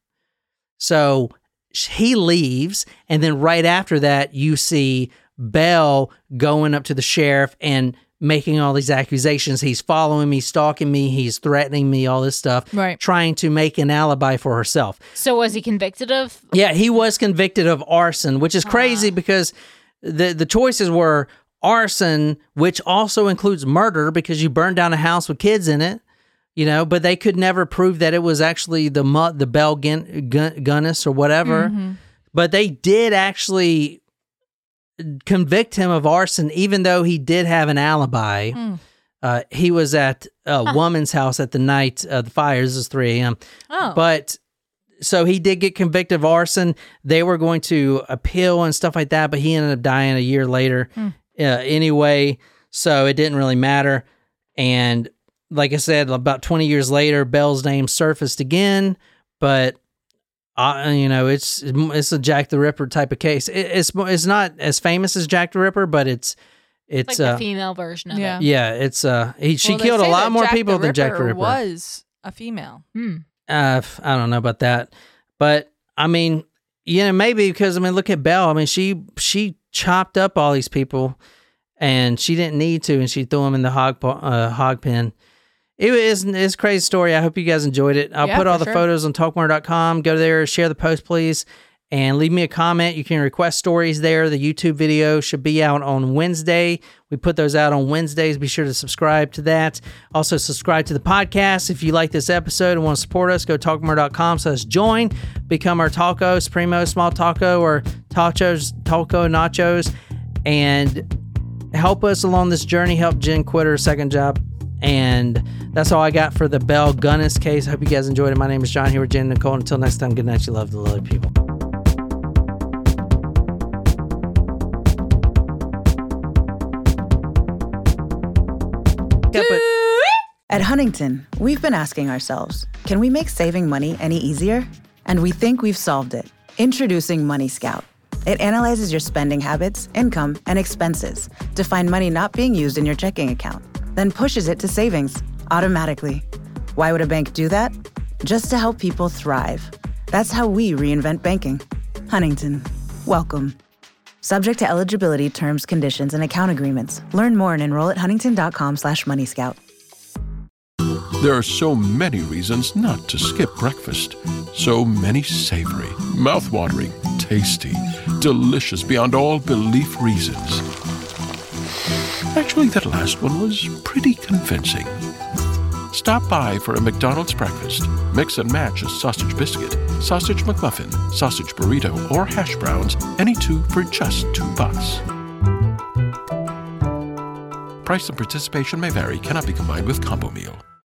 So he leaves, and then right after that, you see Belle going up to the sheriff and making all these accusations. He's following me, stalking me, he's threatening me, all this stuff, Right. trying to make an alibi for herself. So was he convicted of? Yeah, he was convicted of arson, which is crazy ah. because the the choices were arson, which also includes murder because you burned down a house with kids in it, you know. But they could never prove that it was actually the the Belle Gun- Gun- Gunness or whatever. Mm-hmm. But they did actually convict him of arson, even though he did have an alibi. Uh, he was at a woman's house at the night of the fire. This is 3 a.m. Oh, But so he did get convicted of arson. They were going to appeal and stuff like that, but he ended up dying a year later uh, anyway. So it didn't really matter. And like I said, about 20 years later, Belle's name surfaced again, but uh, you know, it's it's a Jack the Ripper type of case. It, it's it's not as famous as Jack the Ripper, but it's it's like uh the female version of Yeah. it. yeah, it's uh he she Well, killed a lot more Jack people than Jack the Ripper Ripper. Was a female. Hmm. Uh, f- I don't know about that, but I mean, you know, maybe because I mean, look at Belle. I mean, she she chopped up all these people, and she didn't need to, and she threw them in the hog uh, hog pen. It was it's a crazy story. I hope you guys enjoyed it. I'll Yeah, put all the sure. photos on talkmurder.com. Go there, share the post, please, and leave me a comment. You can request stories there. The YouTube video should be out on Wednesday. We put those out on Wednesdays. Be sure to subscribe to that. Also, subscribe to the podcast. If you like this episode and want to support us, go to talkmurder.com slash join. Become our taco, Supremo, small taco, or tachos, taco, nachos, and help us along this journey. Help Jen quit her second job. And that's all I got for the Belle Gunness case. I hope you guys enjoyed it. My name is John here with Jen Nicole. Until next time, good night. You love the other people. At Huntington, we've been asking ourselves can we make saving money any easier? And we think we've solved it. Introducing Money Scout. It analyzes your spending habits, income, and expenses to find money not being used in your checking account, then pushes it to savings automatically. Why would a bank do that? Just to help people thrive. That's how we reinvent banking. Huntington, welcome. Subject to eligibility, terms, conditions, and account agreements. Learn more and enroll at huntington.com slash moneyscout. There are so many reasons not to skip breakfast. So many savory, mouth-watering, tasty, delicious beyond all belief reasons. Actually, that last one was pretty convincing. Stop by for a McDonald's breakfast. Mix and match a sausage biscuit, sausage McMuffin, sausage burrito, or hash browns, any two for just two bucks. Price and participation may vary, cannot be combined with combo meal.